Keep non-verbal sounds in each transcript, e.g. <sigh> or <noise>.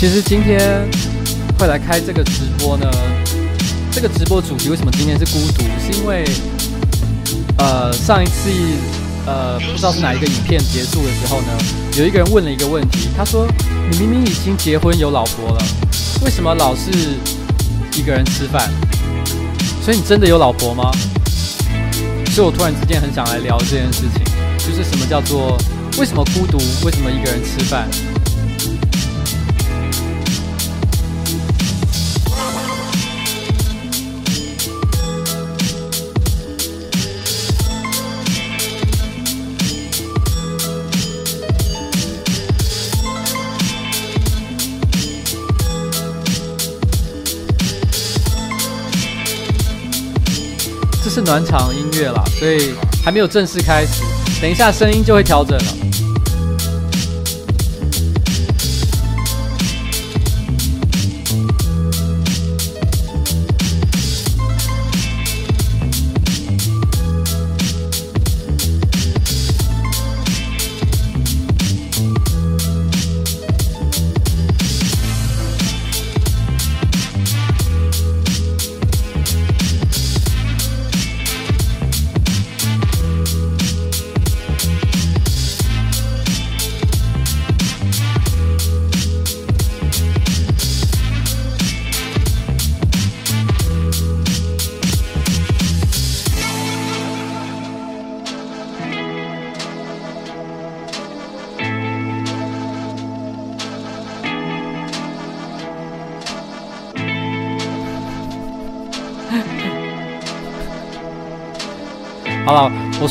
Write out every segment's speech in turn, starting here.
其实今天会来开这个直播呢，这个直播主题为什么今天是孤独？是因为呃上一次呃不知道是哪一个影片结束的时候呢，有一个人问了一个问题，他说：“你明明已经结婚有老婆了，为什么老是一个人吃饭？所以你真的有老婆吗？”所以我突然之间很想来聊这件事情，就是什么叫做为什么孤独？为什么一个人吃饭？是暖场音乐啦，所以还没有正式开始，等一下声音就会调整了。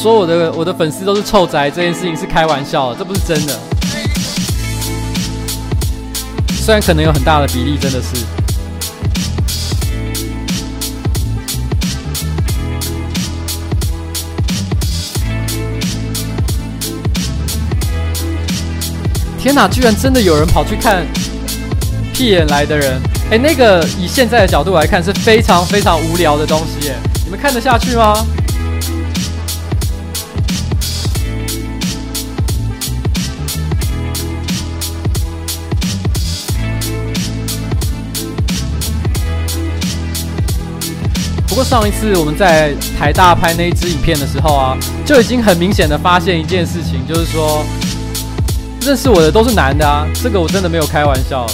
说我的我的粉丝都是臭宅，这件事情是开玩笑的，这不是真的。虽然可能有很大的比例真的是。天哪，居然真的有人跑去看屁眼来的人！哎，那个以现在的角度来看是非常非常无聊的东西，哎，你们看得下去吗？上一次我们在台大拍那一支影片的时候啊，就已经很明显的发现一件事情，就是说认识我的都是男的啊，这个我真的没有开玩笑。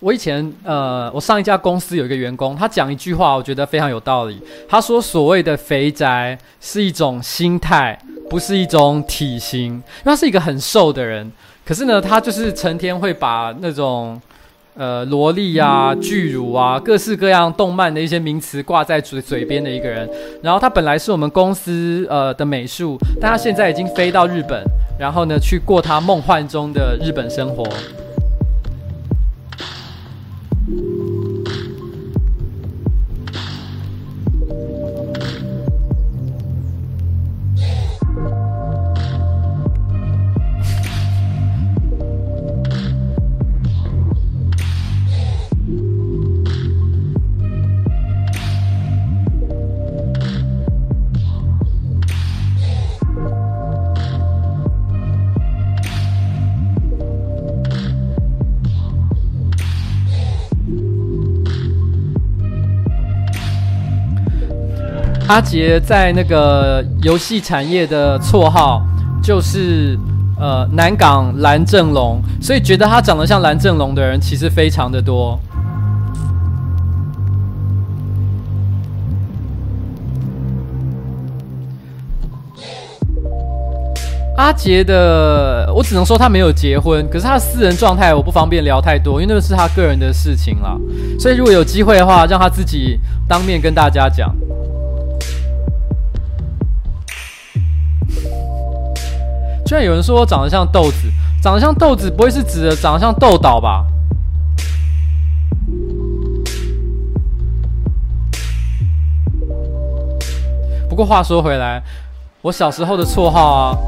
我以前，呃，我上一家公司有一个员工，他讲一句话，我觉得非常有道理。他说：“所谓的肥宅是一种心态，不是一种体型。因为他是一个很瘦的人，可是呢，他就是成天会把那种，呃，萝莉啊、巨乳啊，各式各样动漫的一些名词挂在嘴嘴边的一个人。然后他本来是我们公司呃的美术，但他现在已经飞到日本，然后呢，去过他梦幻中的日本生活。”阿杰在那个游戏产业的绰号就是呃南港蓝正龙，所以觉得他长得像蓝正龙的人其实非常的多。阿杰的，我只能说他没有结婚，可是他的私人状态我不方便聊太多，因为那是他个人的事情啦。所以如果有机会的话，让他自己当面跟大家讲。居然有人说我长得像豆子，长得像豆子不会是指的长得像豆岛吧？不过话说回来，我小时候的绰号啊，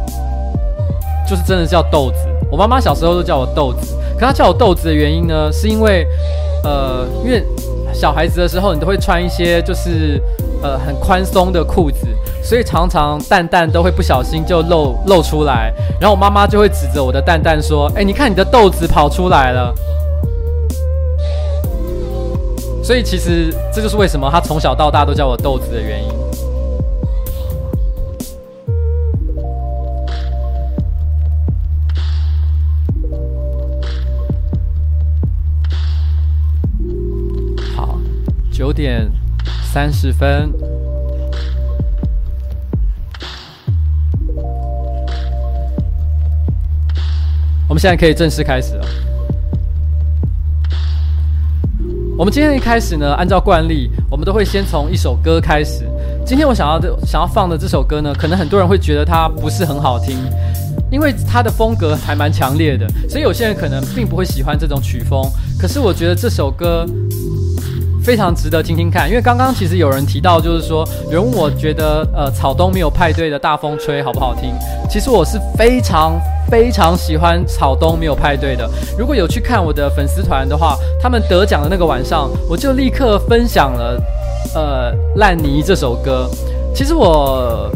就是真的叫豆子。我妈妈小时候都叫我豆子，可她叫我豆子的原因呢，是因为，呃，因为小孩子的时候你都会穿一些就是呃很宽松的裤子，所以常常蛋蛋都会不小心就露露出来，然后我妈妈就会指着我的蛋蛋说：“哎，你看你的豆子跑出来了。”所以其实这就是为什么她从小到大都叫我豆子的原因。好九点三十分，我们现在可以正式开始了。我们今天一开始呢，按照惯例，我们都会先从一首歌开始。今天我想要的、想要放的这首歌呢，可能很多人会觉得它不是很好听，因为它的风格还蛮强烈的，所以有些人可能并不会喜欢这种曲风。可是我觉得这首歌。非常值得听听看，因为刚刚其实有人提到，就是说有人问我觉得，呃，草东没有派对的大风吹好不好听？其实我是非常非常喜欢草东没有派对的。如果有去看我的粉丝团的话，他们得奖的那个晚上，我就立刻分享了，呃，烂泥这首歌。其实我。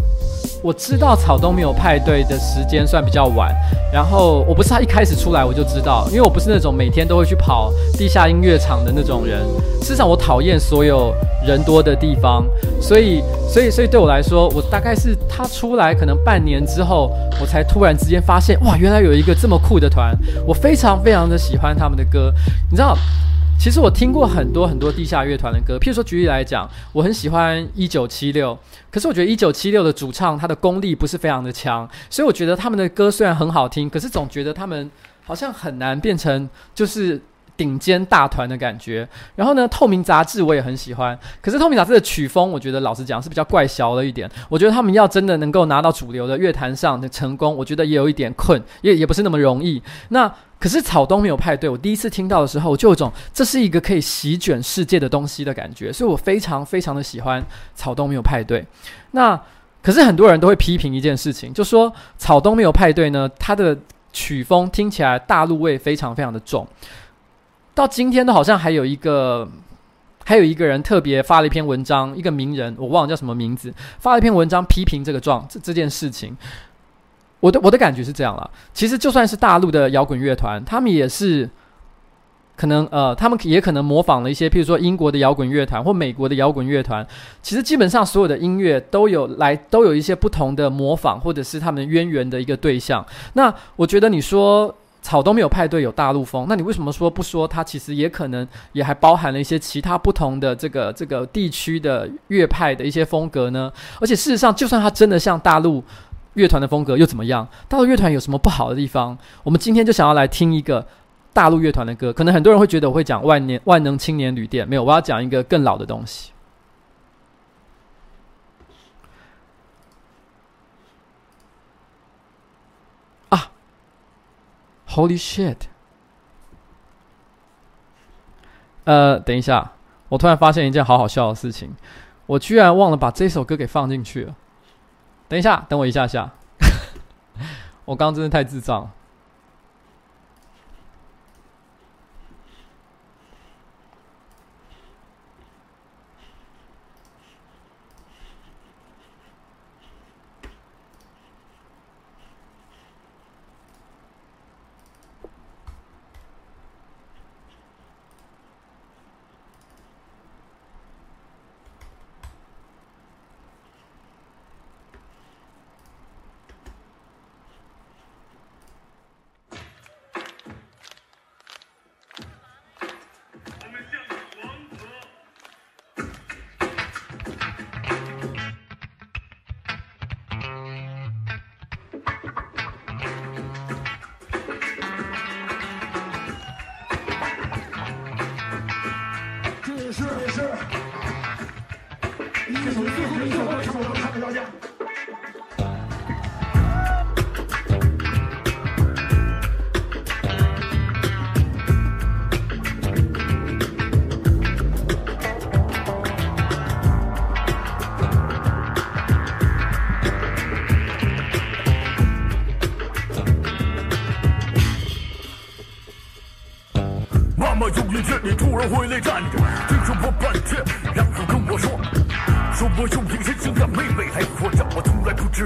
我知道草东没有派对的时间算比较晚，然后我不是他一开始出来我就知道，因为我不是那种每天都会去跑地下音乐场的那种人。事实上，我讨厌所有人多的地方，所以，所以，所以对我来说，我大概是他出来可能半年之后，我才突然之间发现，哇，原来有一个这么酷的团，我非常非常的喜欢他们的歌，你知道。其实我听过很多很多地下乐团的歌，譬如说举例来讲，我很喜欢一九七六，可是我觉得一九七六的主唱他的功力不是非常的强，所以我觉得他们的歌虽然很好听，可是总觉得他们好像很难变成就是。顶尖大团的感觉，然后呢，透明杂志我也很喜欢，可是透明杂志的曲风，我觉得老实讲是比较怪小了一点。我觉得他们要真的能够拿到主流的乐坛上的成功，我觉得也有一点困，也也不是那么容易。那可是草东没有派对，我第一次听到的时候，我就有种这是一个可以席卷世界的东西的感觉，所以我非常非常的喜欢草东没有派对。那可是很多人都会批评一件事情，就说草东没有派对呢，它的曲风听起来大陆味非常非常的重。到今天都好像还有一个，还有一个人特别发了一篇文章，一个名人我忘了叫什么名字，发了一篇文章批评这个状这这件事情。我的我的感觉是这样了，其实就算是大陆的摇滚乐团，他们也是可能呃，他们也可能模仿了一些，譬如说英国的摇滚乐团或美国的摇滚乐团。其实基本上所有的音乐都有来都有一些不同的模仿或者是他们渊源的一个对象。那我觉得你说。草东没有派对有大陆风，那你为什么说不说它其实也可能也还包含了一些其他不同的这个这个地区的乐派的一些风格呢？而且事实上，就算它真的像大陆乐团的风格又怎么样？大陆乐团有什么不好的地方？我们今天就想要来听一个大陆乐团的歌。可能很多人会觉得我会讲万年万能青年旅店，没有，我要讲一个更老的东西。Holy shit！呃，等一下，我突然发现一件好好笑的事情，我居然忘了把这首歌给放进去了。等一下，等我一下下，<laughs> 我刚刚真的太智障了。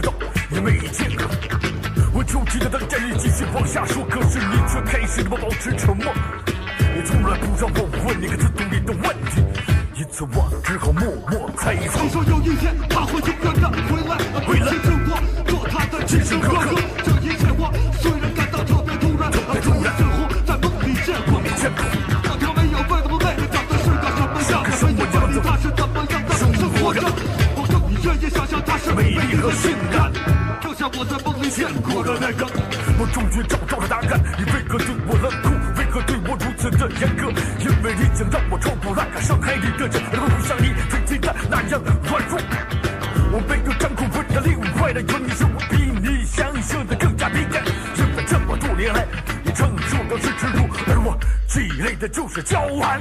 知道，也没见过。我就记得当战你继续往下说，可是你却开始对我保持沉默。你从来不让我问你个最懂你的问题，因此我只好默默猜测。你说有一天他会我在梦里见过的那个。我终于找到了答案，你为何对我冷酷？为何对我如此的严格？因为你想让我冲破烂卡，伤害你的人，而不像你曾经的那样软弱。我没有掌控我的另外的原因是我比你想象的更加敏感。因为这么多年来，你承受的是耻辱，而我积累的就是骄傲。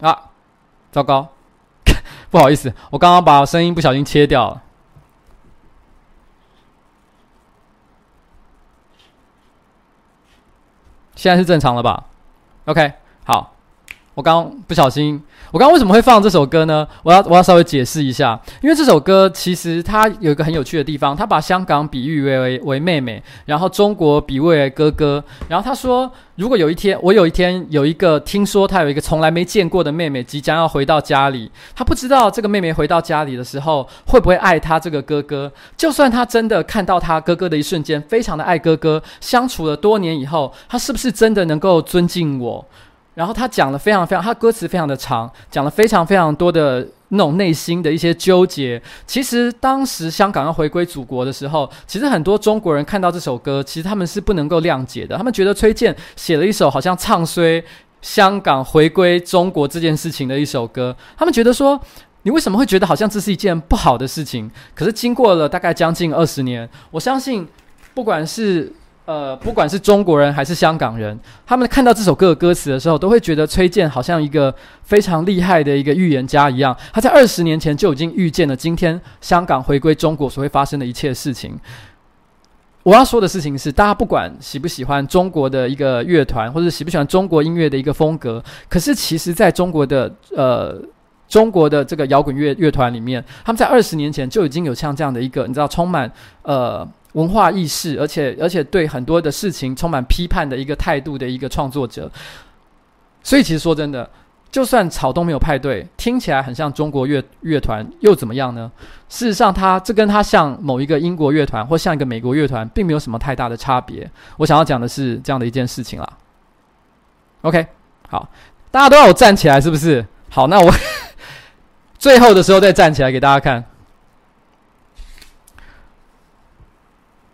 啊，糟糕，<laughs> 不好意思，我刚刚把声音不小心切掉了。现在是正常了吧？OK，好，我刚刚不小心。我刚刚为什么会放这首歌呢？我要我要稍微解释一下，因为这首歌其实它有一个很有趣的地方，它把香港比喻为为妹妹，然后中国比喻为哥哥，然后他说，如果有一天我有一天有一个听说他有一个从来没见过的妹妹即将要回到家里，他不知道这个妹妹回到家里的时候会不会爱他这个哥哥，就算他真的看到他哥哥的一瞬间非常的爱哥哥，相处了多年以后，他是不是真的能够尊敬我？然后他讲了非常非常，他歌词非常的长，讲了非常非常多的那种内心的一些纠结。其实当时香港要回归祖国的时候，其实很多中国人看到这首歌，其实他们是不能够谅解的。他们觉得崔健写了一首好像唱衰香港回归中国这件事情的一首歌，他们觉得说，你为什么会觉得好像这是一件不好的事情？可是经过了大概将近二十年，我相信不管是。呃，不管是中国人还是香港人，他们看到这首歌的歌词的时候，都会觉得崔健好像一个非常厉害的一个预言家一样。他在二十年前就已经预见了今天香港回归中国所会发生的一切事情。我要说的事情是，大家不管喜不喜欢中国的一个乐团，或者喜不喜欢中国音乐的一个风格，可是其实在中国的呃中国的这个摇滚乐乐团里面，他们在二十年前就已经有像这样的一个你知道充满呃。文化意识，而且而且对很多的事情充满批判的一个态度的一个创作者，所以其实说真的，就算草东没有派对，听起来很像中国乐乐团，又怎么样呢？事实上他，这跟他像某一个英国乐团或像一个美国乐团，并没有什么太大的差别。我想要讲的是这样的一件事情啦。OK，好，大家都要我站起来，是不是？好，那我 <laughs> 最后的时候再站起来给大家看。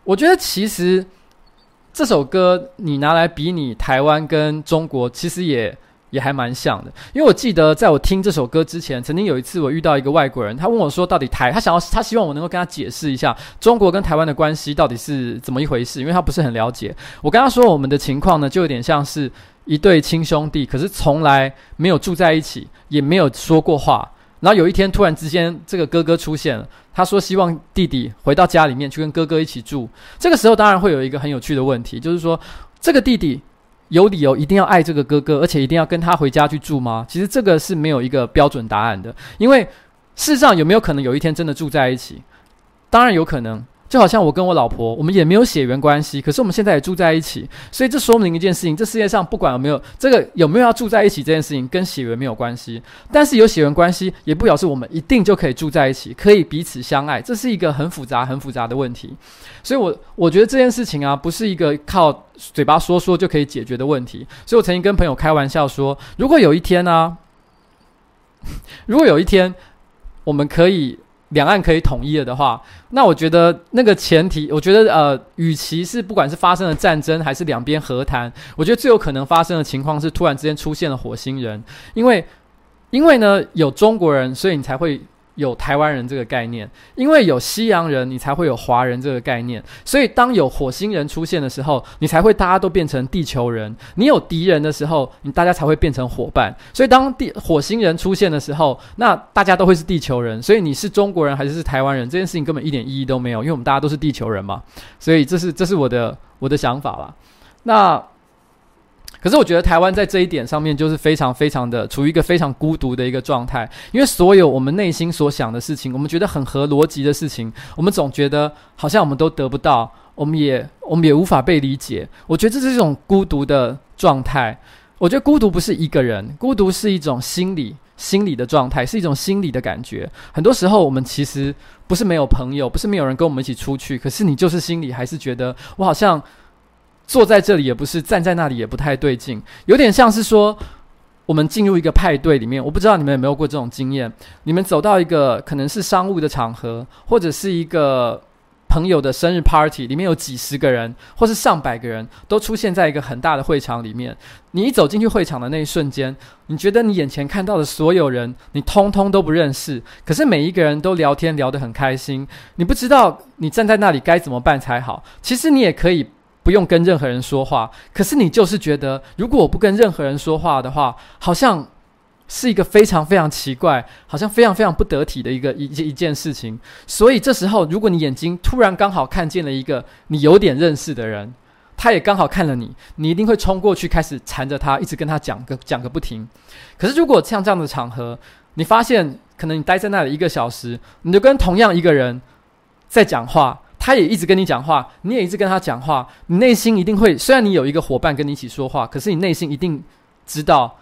我觉得其实这首歌你拿来比拟台湾跟中国，其实也也还蛮像的。因为我记得在我听这首歌之前，曾经有一次我遇到一个外国人，他问我说：“到底台……他想要他希望我能够跟他解释一下中国跟台湾的关系到底是怎么一回事？”因为他不是很了解。我跟他说我们的情况呢，就有点像是一对亲兄弟，可是从来没有住在一起，也没有说过话。然后有一天突然之间，这个哥哥出现了。他说希望弟弟回到家里面去跟哥哥一起住。这个时候当然会有一个很有趣的问题，就是说这个弟弟有理由一定要爱这个哥哥，而且一定要跟他回家去住吗？其实这个是没有一个标准答案的。因为事实上有没有可能有一天真的住在一起？当然有可能。就好像我跟我老婆，我们也没有血缘关系，可是我们现在也住在一起，所以这说明一件事情：这世界上不管有没有这个有没有要住在一起这件事情，跟血缘没有关系。但是有血缘关系，也不表示我们一定就可以住在一起，可以彼此相爱。这是一个很复杂、很复杂的问题。所以我我觉得这件事情啊，不是一个靠嘴巴说说就可以解决的问题。所以我曾经跟朋友开玩笑说：如果有一天呢、如果有一天我们可以。两岸可以统一了的话，那我觉得那个前提，我觉得呃，与其是不管是发生了战争，还是两边和谈，我觉得最有可能发生的情况是突然之间出现了火星人，因为因为呢有中国人，所以你才会。有台湾人这个概念，因为有西洋人，你才会有华人这个概念。所以，当有火星人出现的时候，你才会大家都变成地球人。你有敌人的时候，你大家才会变成伙伴。所以，当地火星人出现的时候，那大家都会是地球人。所以，你是中国人还是是台湾人，这件事情根本一点意义都没有，因为我们大家都是地球人嘛。所以，这是这是我的我的想法啦。那。可是我觉得台湾在这一点上面就是非常非常的处于一个非常孤独的一个状态，因为所有我们内心所想的事情，我们觉得很合逻辑的事情，我们总觉得好像我们都得不到，我们也我们也无法被理解。我觉得这是一种孤独的状态。我觉得孤独不是一个人，孤独是一种心理心理的状态，是一种心理的感觉。很多时候我们其实不是没有朋友，不是没有人跟我们一起出去，可是你就是心里还是觉得我好像。坐在这里也不是，站在那里也不太对劲，有点像是说，我们进入一个派对里面，我不知道你们有没有过这种经验。你们走到一个可能是商务的场合，或者是一个朋友的生日 party，里面有几十个人，或是上百个人，都出现在一个很大的会场里面。你一走进去会场的那一瞬间，你觉得你眼前看到的所有人，你通通都不认识，可是每一个人都聊天聊得很开心。你不知道你站在那里该怎么办才好。其实你也可以。不用跟任何人说话，可是你就是觉得，如果我不跟任何人说话的话，好像是一个非常非常奇怪，好像非常非常不得体的一个一一件事情。所以这时候，如果你眼睛突然刚好看见了一个你有点认识的人，他也刚好看了你，你一定会冲过去开始缠着他，一直跟他讲个讲个不停。可是如果像这样的场合，你发现可能你待在那里一个小时，你就跟同样一个人在讲话。他也一直跟你讲话，你也一直跟他讲话，你内心一定会，虽然你有一个伙伴跟你一起说话，可是你内心一定知道，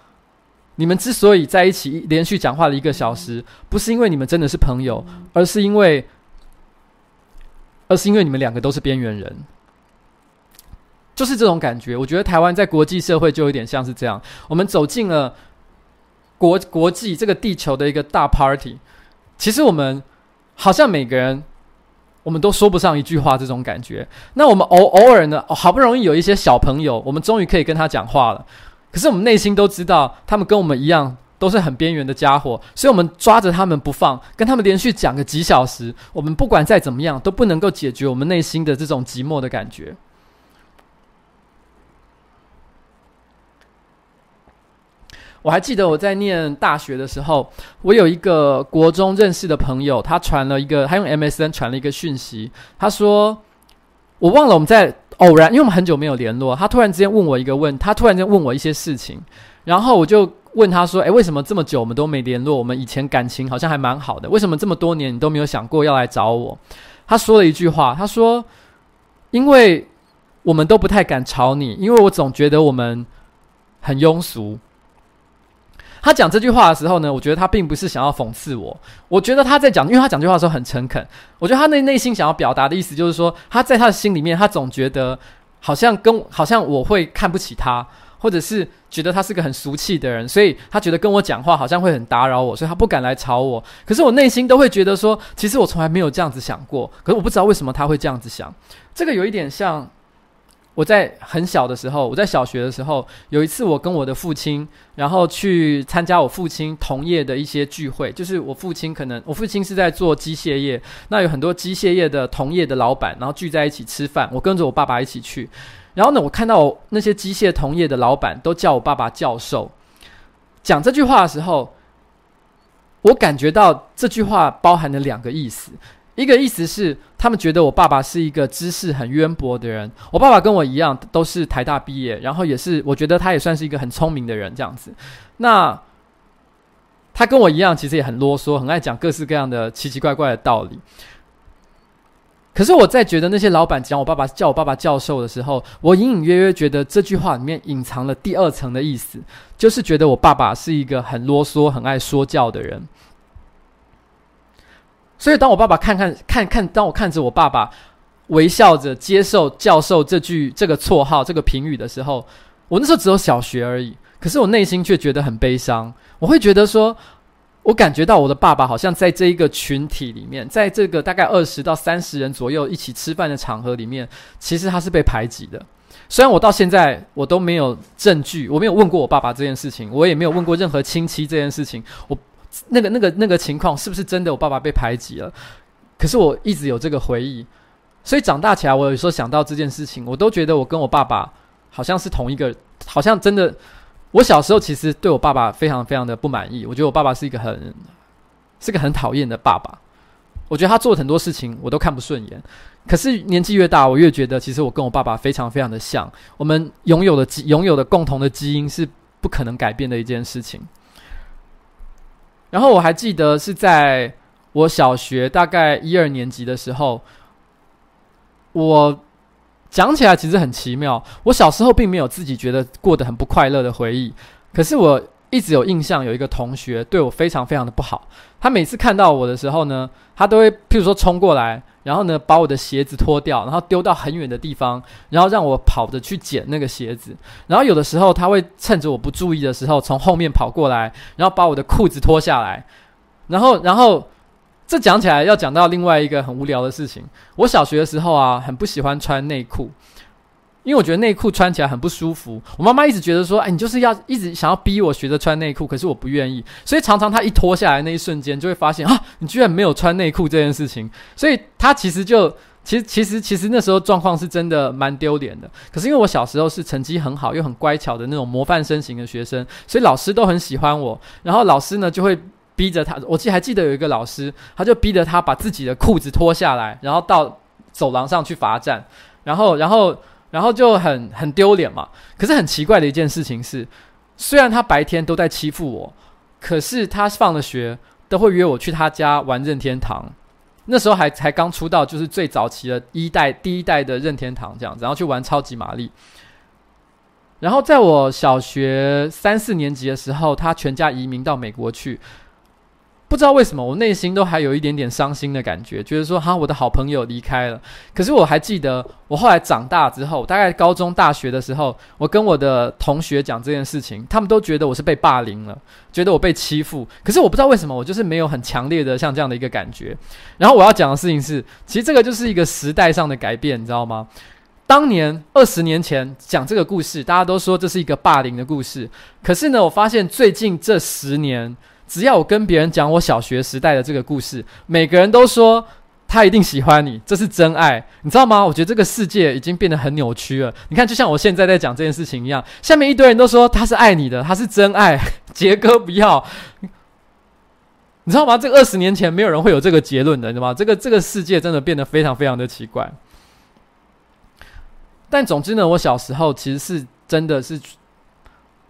你们之所以在一起连续讲话了一个小时，不是因为你们真的是朋友，而是因为，而是因为你们两个都是边缘人，就是这种感觉。我觉得台湾在国际社会就有点像是这样，我们走进了国国际这个地球的一个大 party，其实我们好像每个人。我们都说不上一句话，这种感觉。那我们偶偶尔呢，好不容易有一些小朋友，我们终于可以跟他讲话了。可是我们内心都知道，他们跟我们一样，都是很边缘的家伙，所以我们抓着他们不放，跟他们连续讲个几小时。我们不管再怎么样，都不能够解决我们内心的这种寂寞的感觉。我还记得我在念大学的时候，我有一个国中认识的朋友，他传了一个，他用 MSN 传了一个讯息，他说我忘了我们在偶然，因为我们很久没有联络，他突然之间问我一个问，他突然间问我一些事情，然后我就问他说：“诶，为什么这么久我们都没联络？我们以前感情好像还蛮好的，为什么这么多年你都没有想过要来找我？”他说了一句话，他说：“因为我们都不太敢吵你，因为我总觉得我们很庸俗。”他讲这句话的时候呢，我觉得他并不是想要讽刺我。我觉得他在讲，因为他讲这句话的时候很诚恳。我觉得他内内心想要表达的意思就是说，他在他的心里面，他总觉得好像跟好像我会看不起他，或者是觉得他是个很俗气的人，所以他觉得跟我讲话好像会很打扰我，所以他不敢来吵我。可是我内心都会觉得说，其实我从来没有这样子想过。可是我不知道为什么他会这样子想。这个有一点像。我在很小的时候，我在小学的时候，有一次我跟我的父亲，然后去参加我父亲同业的一些聚会。就是我父亲可能，我父亲是在做机械业，那有很多机械业的同业的老板，然后聚在一起吃饭。我跟着我爸爸一起去，然后呢，我看到那些机械同业的老板都叫我爸爸教授。讲这句话的时候，我感觉到这句话包含了两个意思。一个意思是，他们觉得我爸爸是一个知识很渊博的人。我爸爸跟我一样，都是台大毕业，然后也是，我觉得他也算是一个很聪明的人，这样子。那他跟我一样，其实也很啰嗦，很爱讲各式各样的奇奇怪怪的道理。可是我在觉得那些老板讲我爸爸叫我爸爸教授的时候，我隐隐约约觉得这句话里面隐藏了第二层的意思，就是觉得我爸爸是一个很啰嗦、很爱说教的人。所以，当我爸爸看看看看，当我看着我爸爸微笑着接受教授这句这个绰号这个评语的时候，我那时候只有小学而已。可是我内心却觉得很悲伤。我会觉得说，我感觉到我的爸爸好像在这一个群体里面，在这个大概二十到三十人左右一起吃饭的场合里面，其实他是被排挤的。虽然我到现在我都没有证据，我没有问过我爸爸这件事情，我也没有问过任何亲戚这件事情。我那个那个那个情况是不是真的？我爸爸被排挤了？可是我一直有这个回忆，所以长大起来，我有时候想到这件事情，我都觉得我跟我爸爸好像是同一个，好像真的。我小时候其实对我爸爸非常非常的不满意，我觉得我爸爸是一个很是个很讨厌的爸爸。我觉得他做很多事情我都看不顺眼。可是年纪越大，我越觉得其实我跟我爸爸非常非常的像。我们拥有的拥有的共同的基因是不可能改变的一件事情。然后我还记得是在我小学大概一二年级的时候，我。讲起来其实很奇妙，我小时候并没有自己觉得过得很不快乐的回忆，可是我一直有印象，有一个同学对我非常非常的不好。他每次看到我的时候呢，他都会譬如说冲过来，然后呢把我的鞋子脱掉，然后丢到很远的地方，然后让我跑着去捡那个鞋子。然后有的时候他会趁着我不注意的时候从后面跑过来，然后把我的裤子脱下来，然后然后。这讲起来要讲到另外一个很无聊的事情。我小学的时候啊，很不喜欢穿内裤，因为我觉得内裤穿起来很不舒服。我妈妈一直觉得说：“哎，你就是要一直想要逼我学着穿内裤。”可是我不愿意，所以常常她一脱下来那一瞬间，就会发现啊，你居然没有穿内裤这件事情。所以她其实就其实其实其实那时候状况是真的蛮丢脸的。可是因为我小时候是成绩很好又很乖巧的那种模范生型的学生，所以老师都很喜欢我。然后老师呢就会。逼着他，我记还记得有一个老师，他就逼着他把自己的裤子脱下来，然后到走廊上去罚站，然后，然后，然后就很很丢脸嘛。可是很奇怪的一件事情是，虽然他白天都在欺负我，可是他放了学都会约我去他家玩任天堂。那时候还才刚出道，就是最早期的一代第一代的任天堂这样子，然后去玩超级玛丽。然后在我小学三四年级的时候，他全家移民到美国去。不知道为什么，我内心都还有一点点伤心的感觉，觉得说哈，我的好朋友离开了。可是我还记得，我后来长大之后，大概高中、大学的时候，我跟我的同学讲这件事情，他们都觉得我是被霸凌了，觉得我被欺负。可是我不知道为什么，我就是没有很强烈的像这样的一个感觉。然后我要讲的事情是，其实这个就是一个时代上的改变，你知道吗？当年二十年前讲这个故事，大家都说这是一个霸凌的故事。可是呢，我发现最近这十年。只要我跟别人讲我小学时代的这个故事，每个人都说他一定喜欢你，这是真爱，你知道吗？我觉得这个世界已经变得很扭曲了。你看，就像我现在在讲这件事情一样，下面一堆人都说他是爱你的，他是真爱，杰哥不要，你知道吗？这二十年前没有人会有这个结论的，你知道吗？这个这个世界真的变得非常非常的奇怪。但总之呢，我小时候其实是真的是。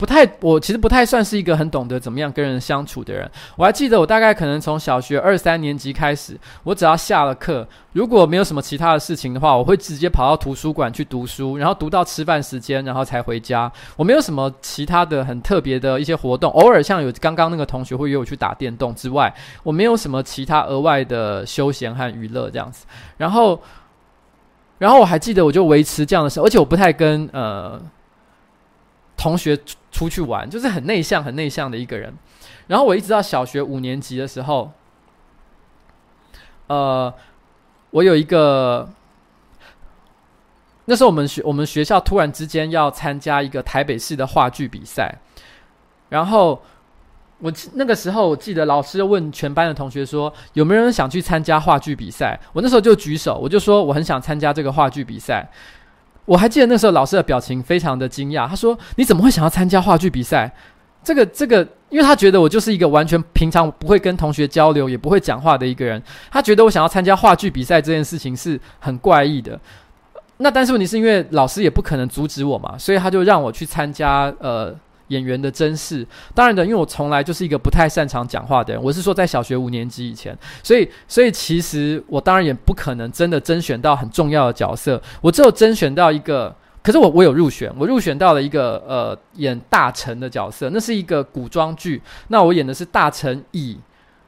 不太，我其实不太算是一个很懂得怎么样跟人相处的人。我还记得，我大概可能从小学二三年级开始，我只要下了课，如果没有什么其他的事情的话，我会直接跑到图书馆去读书，然后读到吃饭时间，然后才回家。我没有什么其他的很特别的一些活动，偶尔像有刚刚那个同学会约我去打电动之外，我没有什么其他额外的休闲和娱乐这样子。然后，然后我还记得，我就维持这样的事，而且我不太跟呃。同学出去玩，就是很内向、很内向的一个人。然后我一直到小学五年级的时候，呃，我有一个，那时候我们学我们学校突然之间要参加一个台北市的话剧比赛，然后我那个时候我记得老师问全班的同学说，有没有人想去参加话剧比赛？我那时候就举手，我就说我很想参加这个话剧比赛。我还记得那时候老师的表情非常的惊讶，他说：“你怎么会想要参加话剧比赛？这个这个，因为他觉得我就是一个完全平常不会跟同学交流，也不会讲话的一个人，他觉得我想要参加话剧比赛这件事情是很怪异的。那但是问题是因为老师也不可能阻止我嘛，所以他就让我去参加呃。”演员的甄试，当然的，因为我从来就是一个不太擅长讲话的人。我是说，在小学五年级以前，所以，所以其实我当然也不可能真的甄选到很重要的角色。我只有甄选到一个，可是我我有入选，我入选到了一个呃演大臣的角色，那是一个古装剧。那我演的是大臣乙，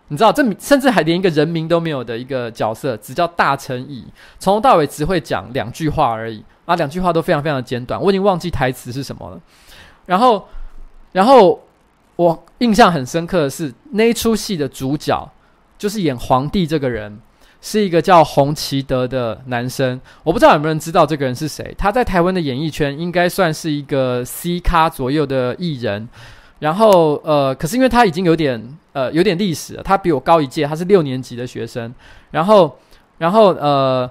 你知道，这甚至还连一个人名都没有的一个角色，只叫大臣乙，从头到尾只会讲两句话而已啊，两句话都非常非常的简短，我已经忘记台词是什么了。然后。然后我印象很深刻的是那出戏的主角，就是演皇帝这个人，是一个叫洪奇德的男生。我不知道有没有人知道这个人是谁？他在台湾的演艺圈应该算是一个 C 咖左右的艺人。然后呃，可是因为他已经有点呃有点历史了，他比我高一届，他是六年级的学生。然后然后呃。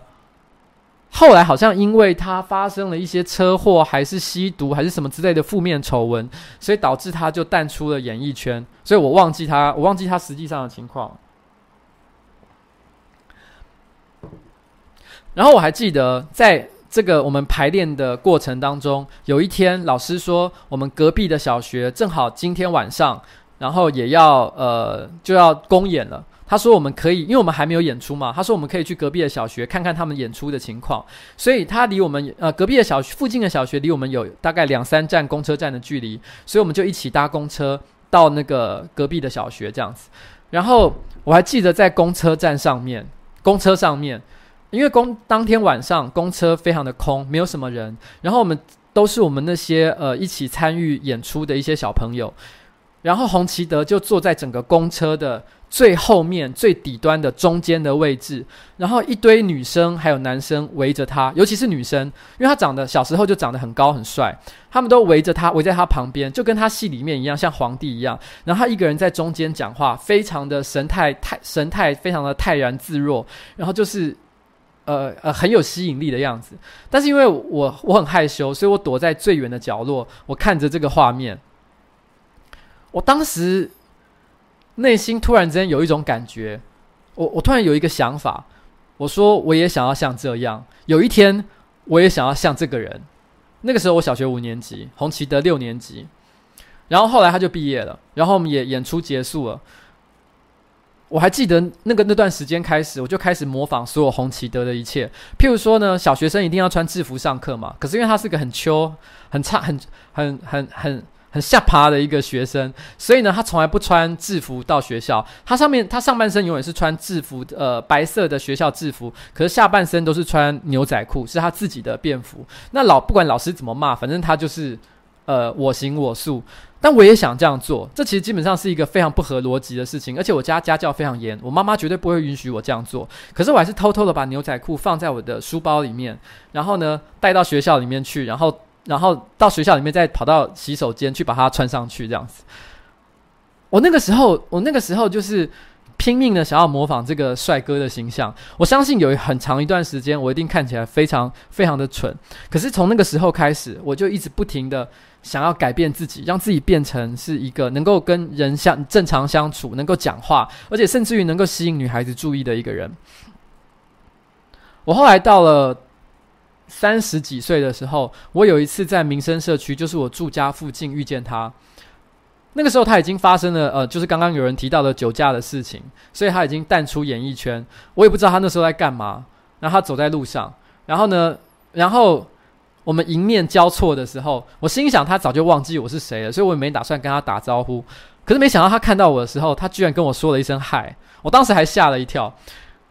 后来好像因为他发生了一些车祸，还是吸毒，还是什么之类的负面丑闻，所以导致他就淡出了演艺圈。所以我忘记他，我忘记他实际上的情况。然后我还记得，在这个我们排练的过程当中，有一天老师说，我们隔壁的小学正好今天晚上，然后也要呃就要公演了。他说：“我们可以，因为我们还没有演出嘛。他说我们可以去隔壁的小学看看他们演出的情况。所以他离我们呃隔壁的小学附近的小学离我们有大概两三站公车站的距离，所以我们就一起搭公车到那个隔壁的小学这样子。然后我还记得在公车站上面，公车上面，因为公当天晚上公车非常的空，没有什么人。然后我们都是我们那些呃一起参与演出的一些小朋友。然后洪奇德就坐在整个公车的。”最后面最底端的中间的位置，然后一堆女生还有男生围着他，尤其是女生，因为他长得小时候就长得很高很帅，他们都围着他，围在他旁边，就跟他戏里面一样，像皇帝一样。然后他一个人在中间讲话，非常的神态泰神态非常的泰然自若，然后就是呃呃很有吸引力的样子。但是因为我我很害羞，所以我躲在最远的角落，我看着这个画面，我当时。内心突然之间有一种感觉，我我突然有一个想法，我说我也想要像这样，有一天我也想要像这个人。那个时候我小学五年级，洪奇德六年级，然后后来他就毕业了，然后我们也演出结束了。我还记得那个那段时间开始，我就开始模仿所有洪奇德的一切。譬如说呢，小学生一定要穿制服上课嘛，可是因为他是个很秋、很差、很很很很。很下爬的一个学生，所以呢，他从来不穿制服到学校。他上面他上半身永远是穿制服，呃，白色的学校制服，可是下半身都是穿牛仔裤，是他自己的便服。那老不管老师怎么骂，反正他就是呃我行我素。但我也想这样做，这其实基本上是一个非常不合逻辑的事情。而且我家家教非常严，我妈妈绝对不会允许我这样做。可是我还是偷偷的把牛仔裤放在我的书包里面，然后呢带到学校里面去，然后。然后到学校里面，再跑到洗手间去把它穿上去，这样子。我那个时候，我那个时候就是拼命的想要模仿这个帅哥的形象。我相信有很长一段时间，我一定看起来非常非常的蠢。可是从那个时候开始，我就一直不停的想要改变自己，让自己变成是一个能够跟人相正常相处、能够讲话，而且甚至于能够吸引女孩子注意的一个人。我后来到了。三十几岁的时候，我有一次在民生社区，就是我住家附近遇见他。那个时候他已经发生了，呃，就是刚刚有人提到的酒驾的事情，所以他已经淡出演艺圈。我也不知道他那时候在干嘛。然后他走在路上，然后呢，然后我们迎面交错的时候，我心想他早就忘记我是谁了，所以我也没打算跟他打招呼。可是没想到他看到我的时候，他居然跟我说了一声嗨，我当时还吓了一跳。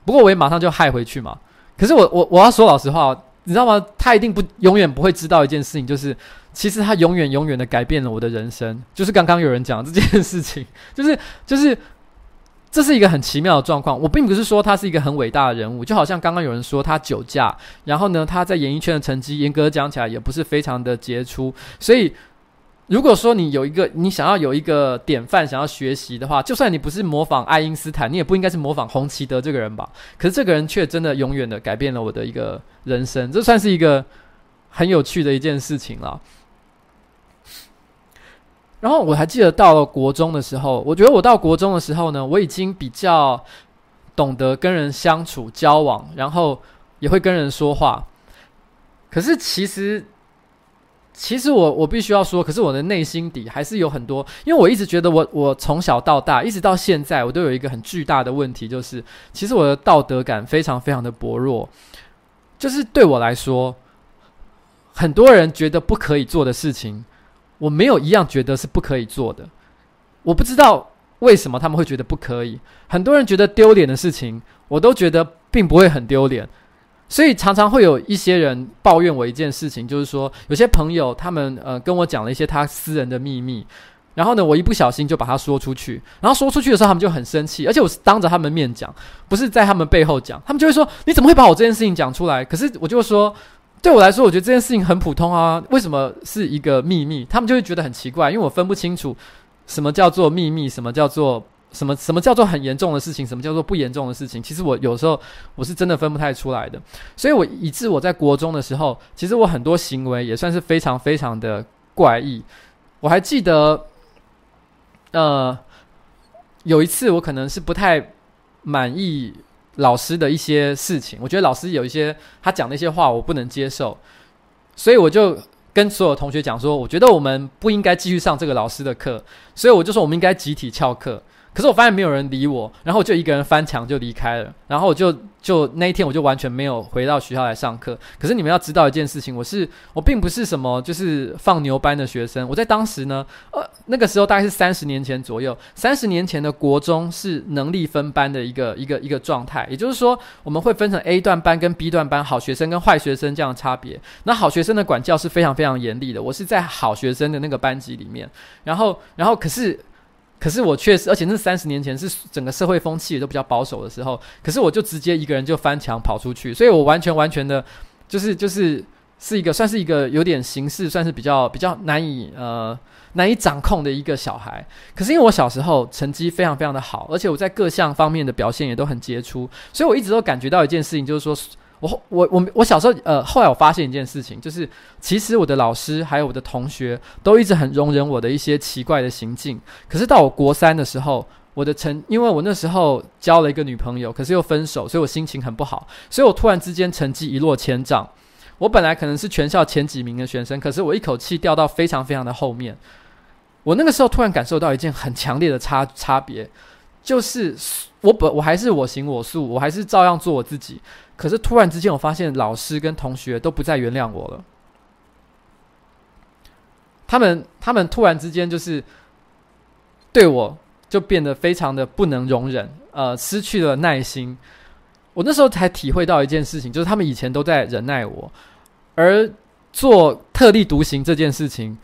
不过我也马上就嗨回去嘛。可是我我我要说老实话。你知道吗？他一定不永远不会知道一件事情，就是其实他永远永远的改变了我的人生。就是刚刚有人讲这件事情，就是就是这是一个很奇妙的状况。我并不是说他是一个很伟大的人物，就好像刚刚有人说他酒驾，然后呢，他在演艺圈的成绩严格讲起来也不是非常的杰出，所以。如果说你有一个，你想要有一个典范，想要学习的话，就算你不是模仿爱因斯坦，你也不应该是模仿洪奇德这个人吧？可是这个人却真的永远的改变了我的一个人生，这算是一个很有趣的一件事情了。然后我还记得到了国中的时候，我觉得我到国中的时候呢，我已经比较懂得跟人相处交往，然后也会跟人说话。可是其实。其实我我必须要说，可是我的内心底还是有很多，因为我一直觉得我我从小到大一直到现在，我都有一个很巨大的问题，就是其实我的道德感非常非常的薄弱。就是对我来说，很多人觉得不可以做的事情，我没有一样觉得是不可以做的。我不知道为什么他们会觉得不可以。很多人觉得丢脸的事情，我都觉得并不会很丢脸。所以常常会有一些人抱怨我一件事情，就是说有些朋友他们呃跟我讲了一些他私人的秘密，然后呢，我一不小心就把它说出去，然后说出去的时候，他们就很生气，而且我是当着他们面讲，不是在他们背后讲，他们就会说：“你怎么会把我这件事情讲出来？”可是我就说，对我来说，我觉得这件事情很普通啊，为什么是一个秘密？他们就会觉得很奇怪，因为我分不清楚什么叫做秘密，什么叫做什么什么叫做很严重的事情，什么叫做不严重的事情。其实我有时候我是真的分不太出来的，所以我以致我在国中的时候，其实我很多行为也算是非常非常的怪异。我还记得。呃，有一次我可能是不太满意老师的一些事情，我觉得老师有一些他讲的一些话我不能接受，所以我就跟所有同学讲说，我觉得我们不应该继续上这个老师的课，所以我就说我们应该集体翘课。可是我发现没有人理我，然后我就一个人翻墙就离开了，然后我就就那一天我就完全没有回到学校来上课。可是你们要知道一件事情，我是我并不是什么就是放牛班的学生，我在当时呢，呃，那个时候大概是三十年前左右，三十年前的国中是能力分班的一个一个一个状态，也就是说我们会分成 A 段班跟 B 段班，好学生跟坏学生这样的差别。那好学生的管教是非常非常严厉的，我是在好学生的那个班级里面，然后然后可是。可是我确实，而且那三十年前，是整个社会风气也都比较保守的时候。可是我就直接一个人就翻墙跑出去，所以我完全完全的，就是就是是一个算是一个有点形式，算是比较比较难以呃难以掌控的一个小孩。可是因为我小时候成绩非常非常的好，而且我在各项方面的表现也都很杰出，所以我一直都感觉到一件事情，就是说。我我我我小时候呃，后来我发现一件事情，就是其实我的老师还有我的同学都一直很容忍我的一些奇怪的行径。可是到我国三的时候，我的成因为我那时候交了一个女朋友，可是又分手，所以我心情很不好，所以我突然之间成绩一落千丈。我本来可能是全校前几名的学生，可是我一口气掉到非常非常的后面。我那个时候突然感受到一件很强烈的差差别，就是我本我还是我行我素，我还是照样做我自己。可是突然之间，我发现老师跟同学都不再原谅我了。他们他们突然之间就是对我就变得非常的不能容忍，呃，失去了耐心。我那时候才体会到一件事情，就是他们以前都在忍耐我，而做特立独行这件事情，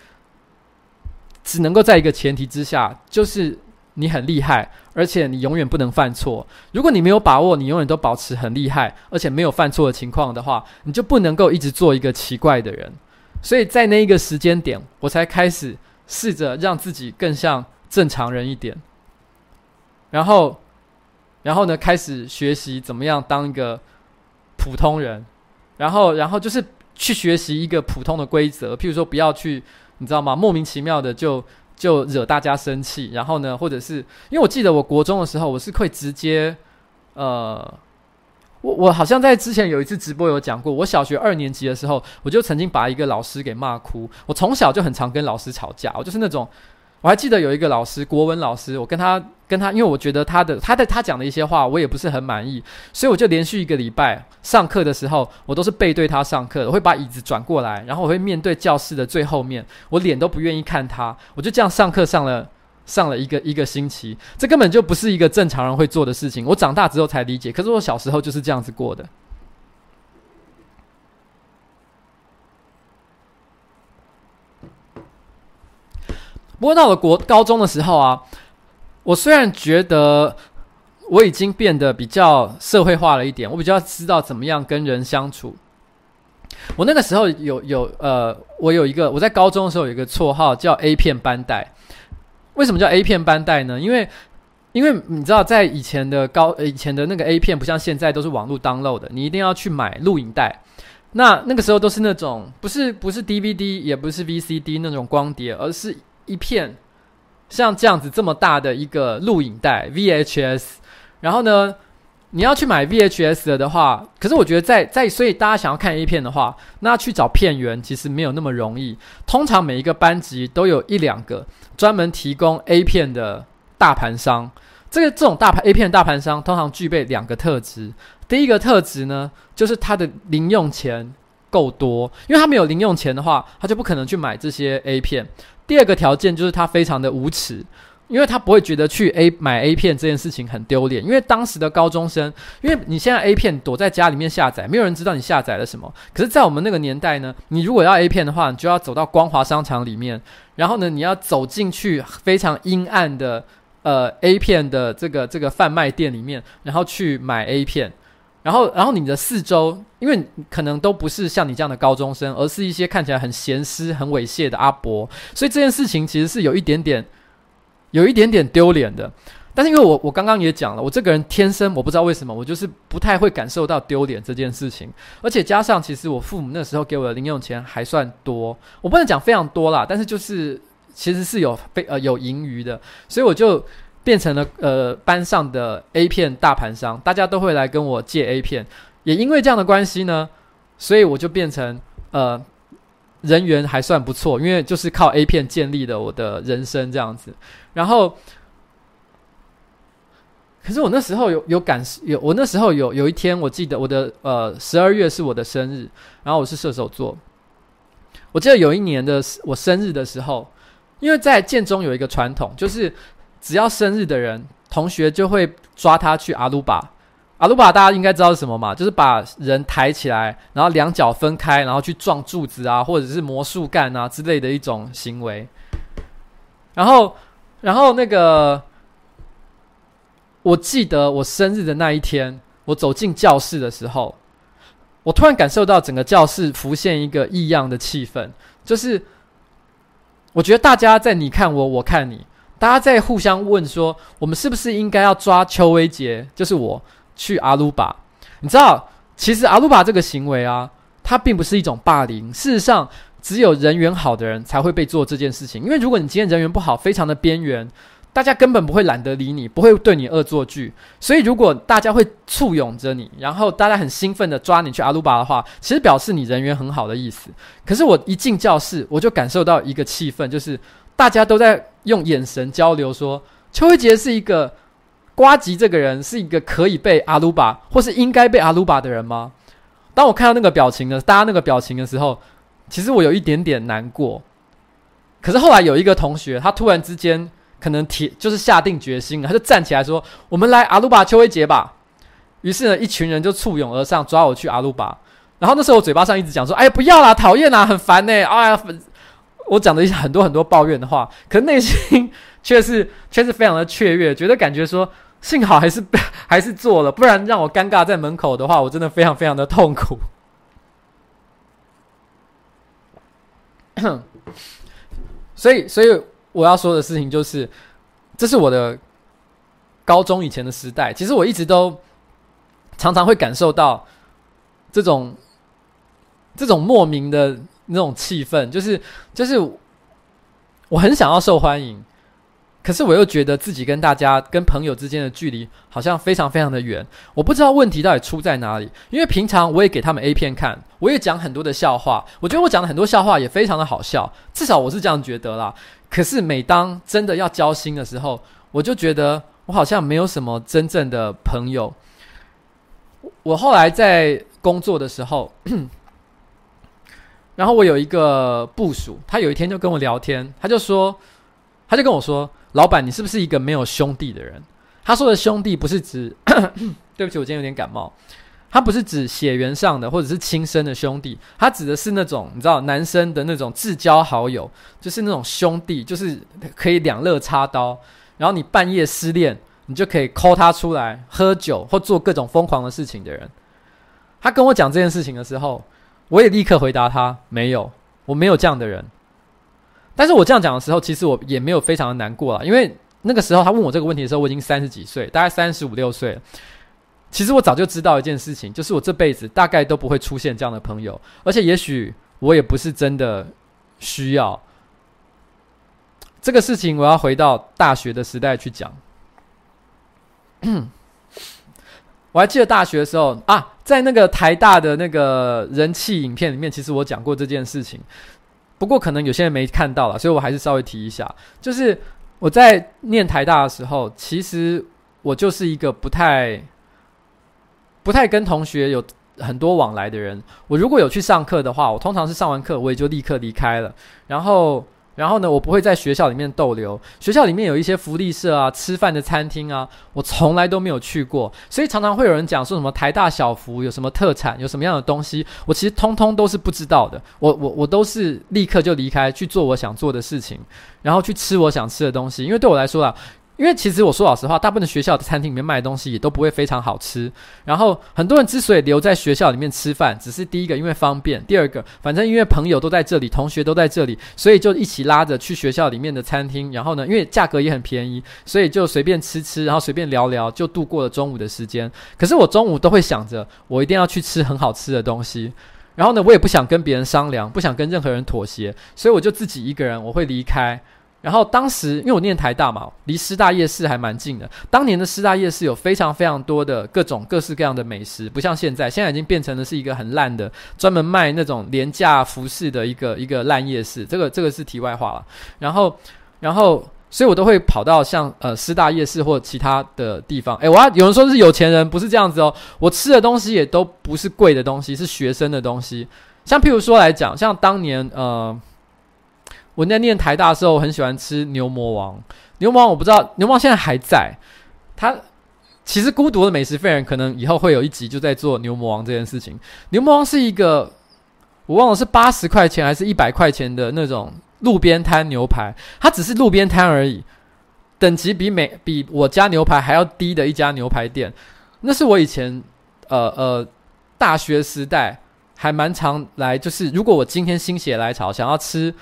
只能够在一个前提之下，就是。你很厉害，而且你永远不能犯错。如果你没有把握，你永远都保持很厉害，而且没有犯错的情况的话，你就不能够一直做一个奇怪的人。所以在那一个时间点，我才开始试着让自己更像正常人一点。然后，然后呢，开始学习怎么样当一个普通人。然后，然后就是去学习一个普通的规则，譬如说不要去，你知道吗？莫名其妙的就。就惹大家生气，然后呢，或者是因为我记得我国中的时候，我是会直接，呃，我我好像在之前有一次直播有讲过，我小学二年级的时候，我就曾经把一个老师给骂哭。我从小就很常跟老师吵架，我就是那种。我还记得有一个老师，国文老师，我跟他跟他，因为我觉得他的他的他讲的一些话，我也不是很满意，所以我就连续一个礼拜上课的时候，我都是背对他上课，我会把椅子转过来，然后我会面对教室的最后面，我脸都不愿意看他，我就这样上课上了上了一个一个星期，这根本就不是一个正常人会做的事情。我长大之后才理解，可是我小时候就是这样子过的。不过到了国高中的时候啊，我虽然觉得我已经变得比较社会化了一点，我比较知道怎么样跟人相处。我那个时候有有呃，我有一个我在高中的时候有一个绰号叫 A 片班带。为什么叫 A 片班带呢？因为因为你知道，在以前的高以前的那个 A 片，不像现在都是网络 download 的，你一定要去买录影带。那那个时候都是那种不是不是 DVD，也不是 VCD 那种光碟，而是。一片像这样子这么大的一个录影带 VHS，然后呢，你要去买 VHS 的话，可是我觉得在在，所以大家想要看 A 片的话，那去找片源其实没有那么容易。通常每一个班级都有一两个专门提供 A 片的大盘商。这个这种大盘 A 片大盘商通常具备两个特质。第一个特质呢，就是他的零用钱够多，因为他没有零用钱的话，他就不可能去买这些 A 片。第二个条件就是他非常的无耻，因为他不会觉得去 A 买 A 片这件事情很丢脸，因为当时的高中生，因为你现在 A 片躲在家里面下载，没有人知道你下载了什么。可是，在我们那个年代呢，你如果要 A 片的话，你就要走到光华商场里面，然后呢，你要走进去非常阴暗的呃 A 片的这个这个贩卖店里面，然后去买 A 片，然后然后你的四周，因为可能都不是像你这样的高中生，而是一些看起来很咸湿、很猥亵的阿伯，所以这件事情其实是有一点点。有一点点丢脸的，但是因为我我刚刚也讲了，我这个人天生我不知道为什么，我就是不太会感受到丢脸这件事情，而且加上其实我父母那时候给我的零用钱还算多，我不能讲非常多啦，但是就是其实是有非呃有盈余的，所以我就变成了呃班上的 A 片大盘商，大家都会来跟我借 A 片，也因为这样的关系呢，所以我就变成呃。人缘还算不错，因为就是靠 A 片建立的我的人生这样子。然后，可是我那时候有有感有，我那时候有有一天，我记得我的呃十二月是我的生日，然后我是射手座。我记得有一年的我生日的时候，因为在建中有一个传统，就是只要生日的人，同学就会抓他去阿鲁巴。阿鲁巴大家应该知道是什么嘛？就是把人抬起来，然后两脚分开，然后去撞柱子啊，或者是魔术干啊之类的一种行为。然后，然后那个，我记得我生日的那一天，我走进教室的时候，我突然感受到整个教室浮现一个异样的气氛，就是我觉得大家在你看我，我看你，大家在互相问说，我们是不是应该要抓邱威杰？就是我。去阿鲁巴，你知道，其实阿鲁巴这个行为啊，它并不是一种霸凌。事实上，只有人缘好的人才会被做这件事情。因为如果你今天人缘不好，非常的边缘，大家根本不会懒得理你，不会对你恶作剧。所以，如果大家会簇拥着你，然后大家很兴奋的抓你去阿鲁巴的话，其实表示你人缘很好的意思。可是我一进教室，我就感受到一个气氛，就是大家都在用眼神交流，说邱威杰是一个。瓜吉这个人是一个可以被阿鲁巴，或是应该被阿鲁巴的人吗？当我看到那个表情的，大家那个表情的时候，其实我有一点点难过。可是后来有一个同学，他突然之间可能提就是下定决心，他就站起来说：“我们来阿鲁巴邱威杰吧。”于是呢，一群人就簇拥而上，抓我去阿鲁巴。然后那时候我嘴巴上一直讲说：“哎，不要啦，讨厌啦，很烦呢。”哎呀，我讲了一些很多很多抱怨的话，可内心 <laughs> 却是却是非常的雀跃，觉得感觉说。幸好还是 <laughs> 还是做了，不然让我尴尬在门口的话，我真的非常非常的痛苦。<coughs> 所以，所以我要说的事情就是，这是我的高中以前的时代。其实我一直都常常会感受到这种这种莫名的那种气氛，就是就是我很想要受欢迎。可是我又觉得自己跟大家、跟朋友之间的距离好像非常非常的远，我不知道问题到底出在哪里。因为平常我也给他们 A 片看，我也讲很多的笑话，我觉得我讲的很多笑话也非常的好笑，至少我是这样觉得啦。可是每当真的要交心的时候，我就觉得我好像没有什么真正的朋友。我后来在工作的时候，然后我有一个部属，他有一天就跟我聊天，他就说，他就跟我说。老板，你是不是一个没有兄弟的人？他说的兄弟不是指，<coughs> 对不起，我今天有点感冒。他不是指血缘上的或者是亲生的兄弟，他指的是那种你知道男生的那种至交好友，就是那种兄弟，就是可以两肋插刀，然后你半夜失恋，你就可以 call 他出来喝酒或做各种疯狂的事情的人。他跟我讲这件事情的时候，我也立刻回答他：没有，我没有这样的人。但是我这样讲的时候，其实我也没有非常的难过啦，因为那个时候他问我这个问题的时候，我已经三十几岁，大概三十五六岁了。其实我早就知道一件事情，就是我这辈子大概都不会出现这样的朋友，而且也许我也不是真的需要这个事情。我要回到大学的时代去讲。我还记得大学的时候啊，在那个台大的那个人气影片里面，其实我讲过这件事情。不过可能有些人没看到了，所以我还是稍微提一下。就是我在念台大的时候，其实我就是一个不太、不太跟同学有很多往来的人。我如果有去上课的话，我通常是上完课我也就立刻离开了。然后然后呢，我不会在学校里面逗留。学校里面有一些福利社啊、吃饭的餐厅啊，我从来都没有去过。所以常常会有人讲说什么台大小福有什么特产，有什么样的东西，我其实通通都是不知道的。我我我都是立刻就离开去做我想做的事情，然后去吃我想吃的东西。因为对我来说啊。因为其实我说老实话，大部分的学校的餐厅里面卖的东西也都不会非常好吃。然后很多人之所以留在学校里面吃饭，只是第一个因为方便，第二个反正因为朋友都在这里，同学都在这里，所以就一起拉着去学校里面的餐厅。然后呢，因为价格也很便宜，所以就随便吃吃，然后随便聊聊，就度过了中午的时间。可是我中午都会想着，我一定要去吃很好吃的东西。然后呢，我也不想跟别人商量，不想跟任何人妥协，所以我就自己一个人，我会离开。然后当时因为我念台大嘛，离师大夜市还蛮近的。当年的师大夜市有非常非常多的各种各式各样的美食，不像现在，现在已经变成了是一个很烂的，专门卖那种廉价服饰的一个一个烂夜市。这个这个是题外话了。然后然后，所以我都会跑到像呃师大夜市或其他的地方。诶，我要有人说是有钱人，不是这样子哦。我吃的东西也都不是贵的东西，是学生的东西。像譬如说来讲，像当年呃。我在念台大的时候，我很喜欢吃牛魔王。牛魔王我不知道，牛魔王现在还在。他其实孤独的美食废人，可能以后会有一集就在做牛魔王这件事情。牛魔王是一个，我忘了是八十块钱还是一百块钱的那种路边摊牛排，它只是路边摊而已，等级比美比我家牛排还要低的一家牛排店。那是我以前呃呃大学时代还蛮常来，就是如果我今天心血来潮想要吃。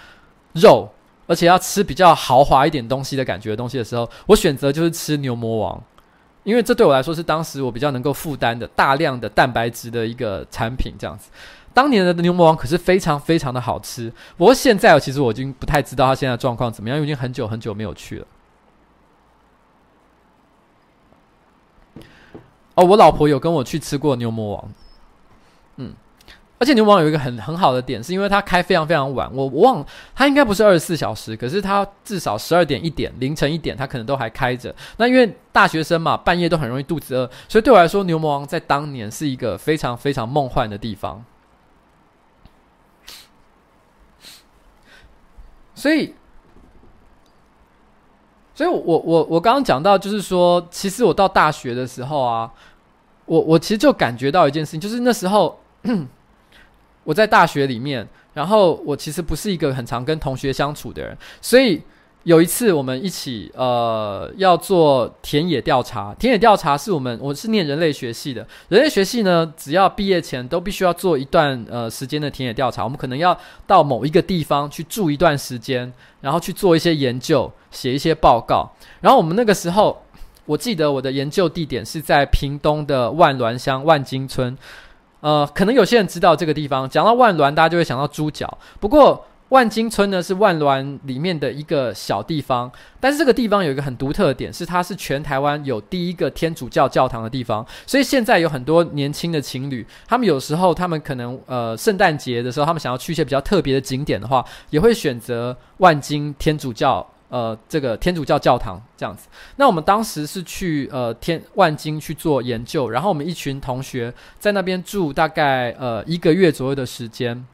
肉，而且要吃比较豪华一点东西的感觉的东西的时候，我选择就是吃牛魔王，因为这对我来说是当时我比较能够负担的大量的蛋白质的一个产品。这样子，当年的牛魔王可是非常非常的好吃。不过现在，其实我已经不太知道它现在状况怎么样，因为已经很久很久没有去了。哦，我老婆有跟我去吃过牛魔王，而且牛魔王有一个很很好的点，是因为它开非常非常晚。我我忘了，它应该不是二十四小时，可是它至少十二点一点、凌晨一点，它可能都还开着。那因为大学生嘛，半夜都很容易肚子饿，所以对我来说，牛魔王在当年是一个非常非常梦幻的地方。所以，所以我我我刚刚讲到，就是说，其实我到大学的时候啊，我我其实就感觉到一件事情，就是那时候。我在大学里面，然后我其实不是一个很常跟同学相处的人，所以有一次我们一起呃要做田野调查。田野调查是我们我是念人类学系的，人类学系呢，只要毕业前都必须要做一段呃时间的田野调查。我们可能要到某一个地方去住一段时间，然后去做一些研究，写一些报告。然后我们那个时候，我记得我的研究地点是在屏东的万峦乡万金村。呃，可能有些人知道这个地方。讲到万峦，大家就会想到猪脚。不过万金村呢，是万峦里面的一个小地方。但是这个地方有一个很独特的点，是它是全台湾有第一个天主教教堂的地方。所以现在有很多年轻的情侣，他们有时候他们可能呃圣诞节的时候，他们想要去一些比较特别的景点的话，也会选择万金天主教。呃，这个天主教教堂这样子。那我们当时是去呃天万金去做研究，然后我们一群同学在那边住大概呃一个月左右的时间。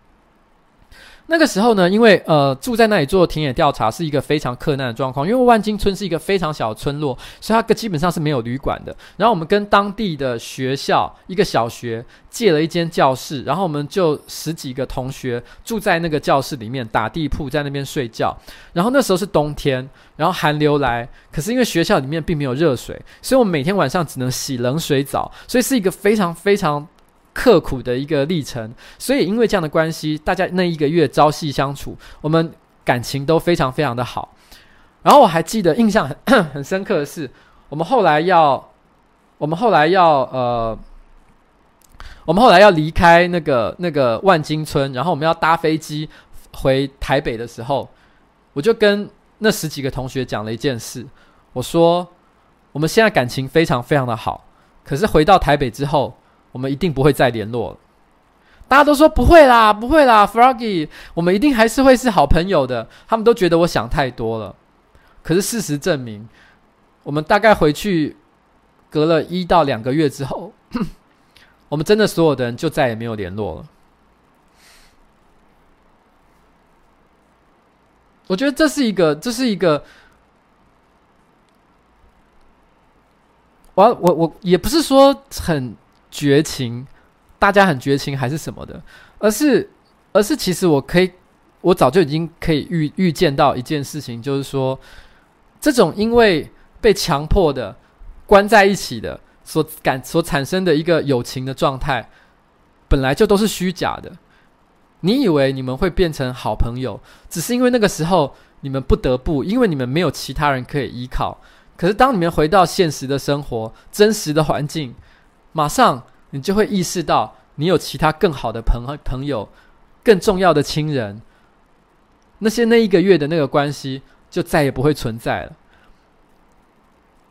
那个时候呢，因为呃住在那里做田野调查是一个非常克难的状况，因为万金村是一个非常小的村落，所以它基本上是没有旅馆的。然后我们跟当地的学校一个小学借了一间教室，然后我们就十几个同学住在那个教室里面，打地铺在那边睡觉。然后那时候是冬天，然后寒流来，可是因为学校里面并没有热水，所以我们每天晚上只能洗冷水澡，所以是一个非常非常。刻苦的一个历程，所以因为这样的关系，大家那一个月朝夕相处，我们感情都非常非常的好。然后我还记得印象很很深刻的是，我们后来要，我们后来要呃，我们后来要离开那个那个万金村，然后我们要搭飞机回台北的时候，我就跟那十几个同学讲了一件事，我说我们现在感情非常非常的好，可是回到台北之后。我们一定不会再联络了。大家都说不会啦，不会啦，Froggy，我们一定还是会是好朋友的。他们都觉得我想太多了。可是事实证明，我们大概回去隔了一到两个月之后，<clears throat> 我们真的所有的人就再也没有联络了。我觉得这是一个，这是一个，我我我也不是说很绝情，大家很绝情还是什么的，而是而是其实我可以，我早就已经可以预预见到一件事情，就是说，这种因为被强迫的关在一起的所感所产生的一个友情的状态，本来就都是虚假的。你以为你们会变成好朋友，只是因为那个时候你们不得不，因为你们没有其他人可以依靠。可是当你们回到现实的生活、真实的环境，马上你就会意识到，你有其他更好的朋和朋友、更重要的亲人。那些那一个月的那个关系就再也不会存在了。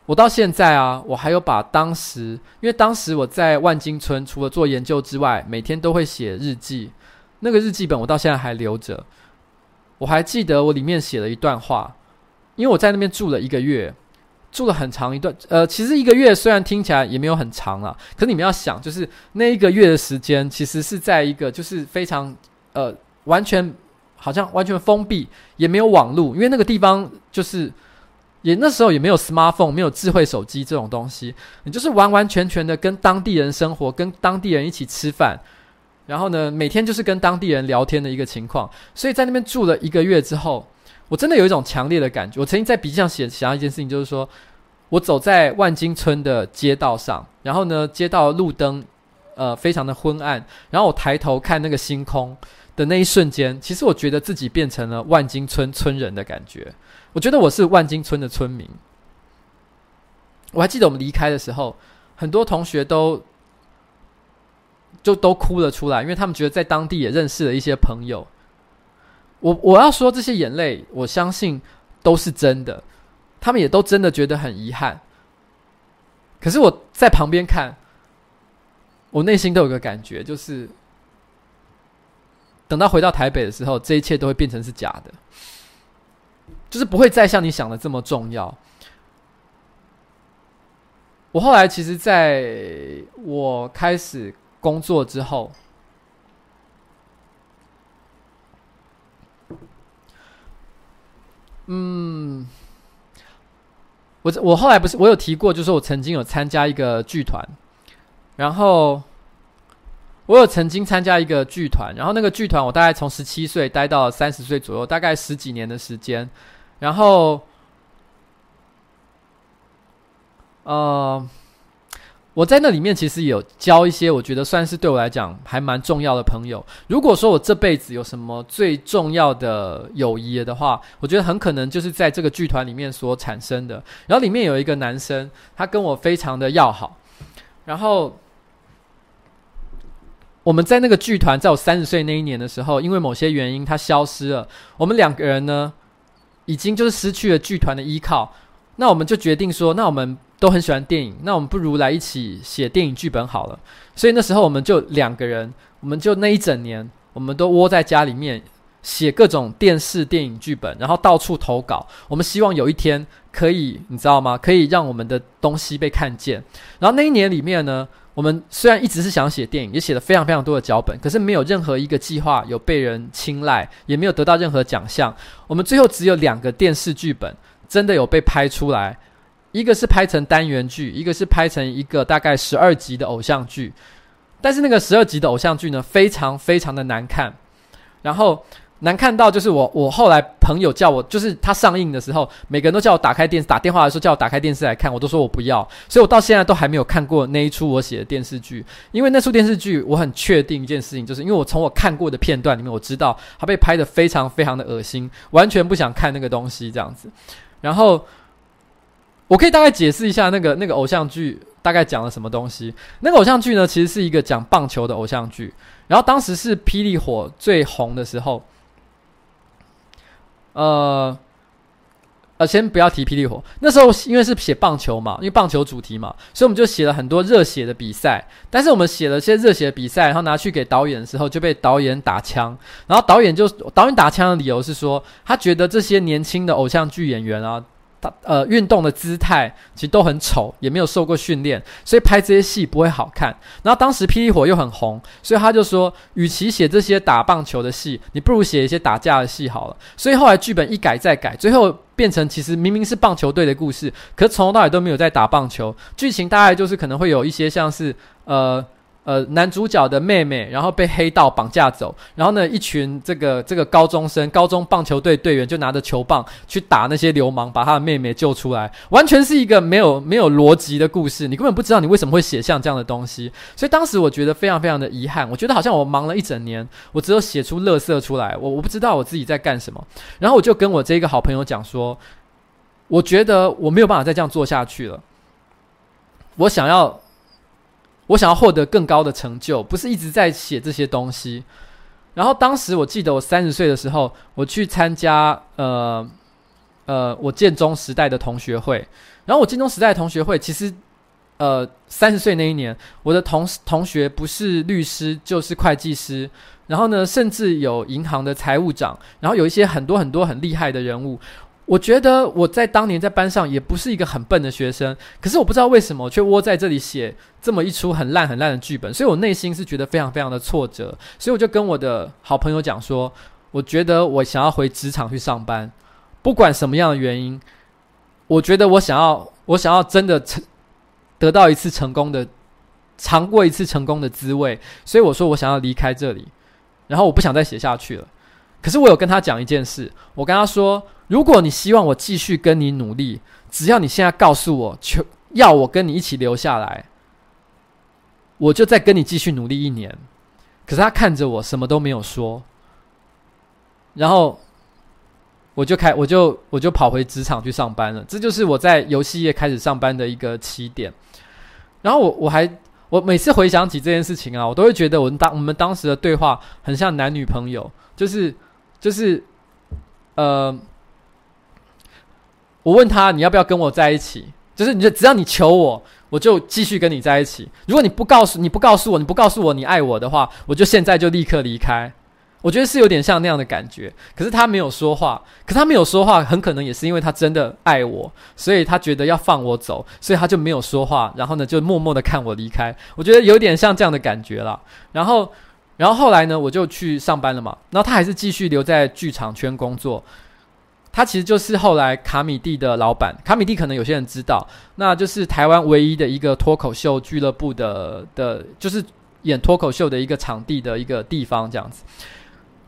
我到现在啊，我还有把当时，因为当时我在万金村，除了做研究之外，每天都会写日记。那个日记本我到现在还留着，我还记得我里面写了一段话，因为我在那边住了一个月，住了很长一段，呃，其实一个月虽然听起来也没有很长了，可是你们要想，就是那一个月的时间，其实是在一个就是非常呃完全好像完全封闭，也没有网络，因为那个地方就是也那时候也没有 smartphone，没有智慧手机这种东西，你就是完完全全的跟当地人生活，跟当地人一起吃饭。然后呢，每天就是跟当地人聊天的一个情况，所以在那边住了一个月之后，我真的有一种强烈的感觉。我曾经在笔记上写想要一件事情，就是说我走在万金村的街道上，然后呢，街道路灯呃非常的昏暗，然后我抬头看那个星空的那一瞬间，其实我觉得自己变成了万金村村人的感觉。我觉得我是万金村的村民。我还记得我们离开的时候，很多同学都。就都哭了出来，因为他们觉得在当地也认识了一些朋友。我我要说这些眼泪，我相信都是真的，他们也都真的觉得很遗憾。可是我在旁边看，我内心都有个感觉，就是等到回到台北的时候，这一切都会变成是假的，就是不会再像你想的这么重要。我后来其实，在我开始。工作之后，嗯，我我后来不是我有提过，就是我曾经有参加一个剧团，然后我有曾经参加一个剧团，然后那个剧团我大概从十七岁待到三十岁左右，大概十几年的时间，然后，呃。我在那里面其实有交一些我觉得算是对我来讲还蛮重要的朋友。如果说我这辈子有什么最重要的友谊的话，我觉得很可能就是在这个剧团里面所产生的。然后里面有一个男生，他跟我非常的要好。然后我们在那个剧团，在我三十岁那一年的时候，因为某些原因他消失了。我们两个人呢，已经就是失去了剧团的依靠。那我们就决定说，那我们。都很喜欢电影，那我们不如来一起写电影剧本好了。所以那时候我们就两个人，我们就那一整年，我们都窝在家里面写各种电视电影剧本，然后到处投稿。我们希望有一天可以，你知道吗？可以让我们的东西被看见。然后那一年里面呢，我们虽然一直是想写电影，也写了非常非常多的脚本，可是没有任何一个计划有被人青睐，也没有得到任何奖项。我们最后只有两个电视剧本真的有被拍出来。一个是拍成单元剧，一个是拍成一个大概十二集的偶像剧，但是那个十二集的偶像剧呢，非常非常的难看，然后难看到就是我我后来朋友叫我，就是他上映的时候，每个人都叫我打开电视，打电话的时候叫我打开电视来看，我都说我不要，所以我到现在都还没有看过那一出我写的电视剧，因为那出电视剧我很确定一件事情，就是因为我从我看过的片段里面我知道它被拍得非常非常的恶心，完全不想看那个东西这样子，然后。我可以大概解释一下那个那个偶像剧大概讲了什么东西。那个偶像剧呢，其实是一个讲棒球的偶像剧。然后当时是霹雳火最红的时候。呃，呃，先不要提霹雳火。那时候因为是写棒球嘛，因为棒球主题嘛，所以我们就写了很多热血的比赛。但是我们写了些热血的比赛，然后拿去给导演的时候，就被导演打枪。然后导演就导演打枪的理由是说，他觉得这些年轻的偶像剧演员啊。呃运动的姿态其实都很丑，也没有受过训练，所以拍这些戏不会好看。然后当时霹雳火又很红，所以他就说，与其写这些打棒球的戏，你不如写一些打架的戏好了。所以后来剧本一改再改，最后变成其实明明是棒球队的故事，可从头到尾都没有在打棒球，剧情大概就是可能会有一些像是呃。呃，男主角的妹妹，然后被黑道绑架走，然后呢，一群这个这个高中生，高中棒球队队员就拿着球棒去打那些流氓，把他的妹妹救出来，完全是一个没有没有逻辑的故事，你根本不知道你为什么会写像这样的东西，所以当时我觉得非常非常的遗憾，我觉得好像我忙了一整年，我只有写出垃圾出来，我我不知道我自己在干什么，然后我就跟我这个好朋友讲说，我觉得我没有办法再这样做下去了，我想要。我想要获得更高的成就，不是一直在写这些东西。然后当时我记得我三十岁的时候，我去参加呃呃我建中时代的同学会。然后我建中时代的同学会，其实呃三十岁那一年，我的同同学不是律师就是会计师，然后呢，甚至有银行的财务长，然后有一些很多很多很厉害的人物。我觉得我在当年在班上也不是一个很笨的学生，可是我不知道为什么却窝在这里写这么一出很烂很烂的剧本，所以我内心是觉得非常非常的挫折，所以我就跟我的好朋友讲说，我觉得我想要回职场去上班，不管什么样的原因，我觉得我想要我想要真的成得到一次成功的尝过一次成功的滋味，所以我说我想要离开这里，然后我不想再写下去了。可是我有跟他讲一件事，我跟他说，如果你希望我继续跟你努力，只要你现在告诉我，求要我跟你一起留下来，我就再跟你继续努力一年。可是他看着我，什么都没有说，然后我就开，我就我就跑回职场去上班了。这就是我在游戏业开始上班的一个起点。然后我我还我每次回想起这件事情啊，我都会觉得我们当我们当时的对话很像男女朋友，就是。就是，呃，我问他你要不要跟我在一起？就是你就只要你求我，我就继续跟你在一起。如果你不告诉你不告诉我你不告诉我你爱我的话，我就现在就立刻离开。我觉得是有点像那样的感觉。可是他没有说话，可他没有说话，很可能也是因为他真的爱我，所以他觉得要放我走，所以他就没有说话。然后呢，就默默的看我离开。我觉得有点像这样的感觉啦。然后。然后后来呢，我就去上班了嘛。然后他还是继续留在剧场圈工作。他其实就是后来卡米蒂的老板。卡米蒂可能有些人知道，那就是台湾唯一的一个脱口秀俱乐部的的，就是演脱口秀的一个场地的一个地方这样子。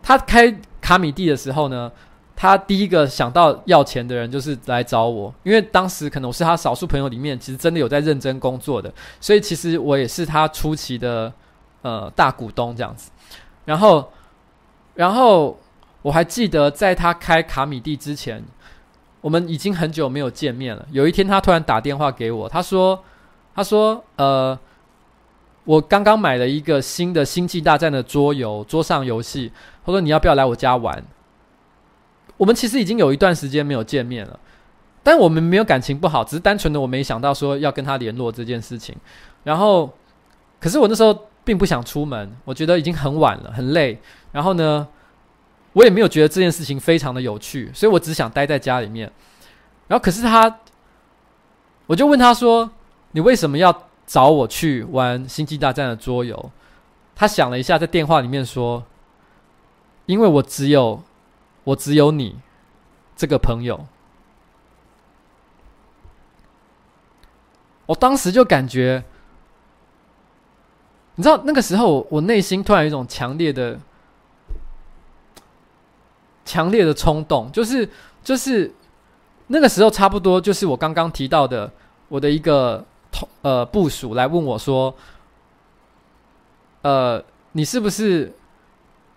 他开卡米蒂的时候呢，他第一个想到要钱的人就是来找我，因为当时可能我是他少数朋友里面其实真的有在认真工作的，所以其实我也是他初期的。呃，大股东这样子，然后，然后我还记得在他开卡米蒂之前，我们已经很久没有见面了。有一天，他突然打电话给我，他说：“他说，呃，我刚刚买了一个新的《星际大战》的桌游，桌上游戏。他说你要不要来我家玩？”我们其实已经有一段时间没有见面了，但我们没有感情不好，只是单纯的我没想到说要跟他联络这件事情。然后，可是我那时候。并不想出门，我觉得已经很晚了，很累。然后呢，我也没有觉得这件事情非常的有趣，所以我只想待在家里面。然后，可是他，我就问他说：“你为什么要找我去玩《星际大战》的桌游？”他想了一下，在电话里面说：“因为我只有，我只有你这个朋友。”我当时就感觉。你知道那个时候，我内心突然有一种强烈的、强烈的冲动，就是就是那个时候，差不多就是我刚刚提到的，我的一个同呃部署来问我说：“呃，你是不是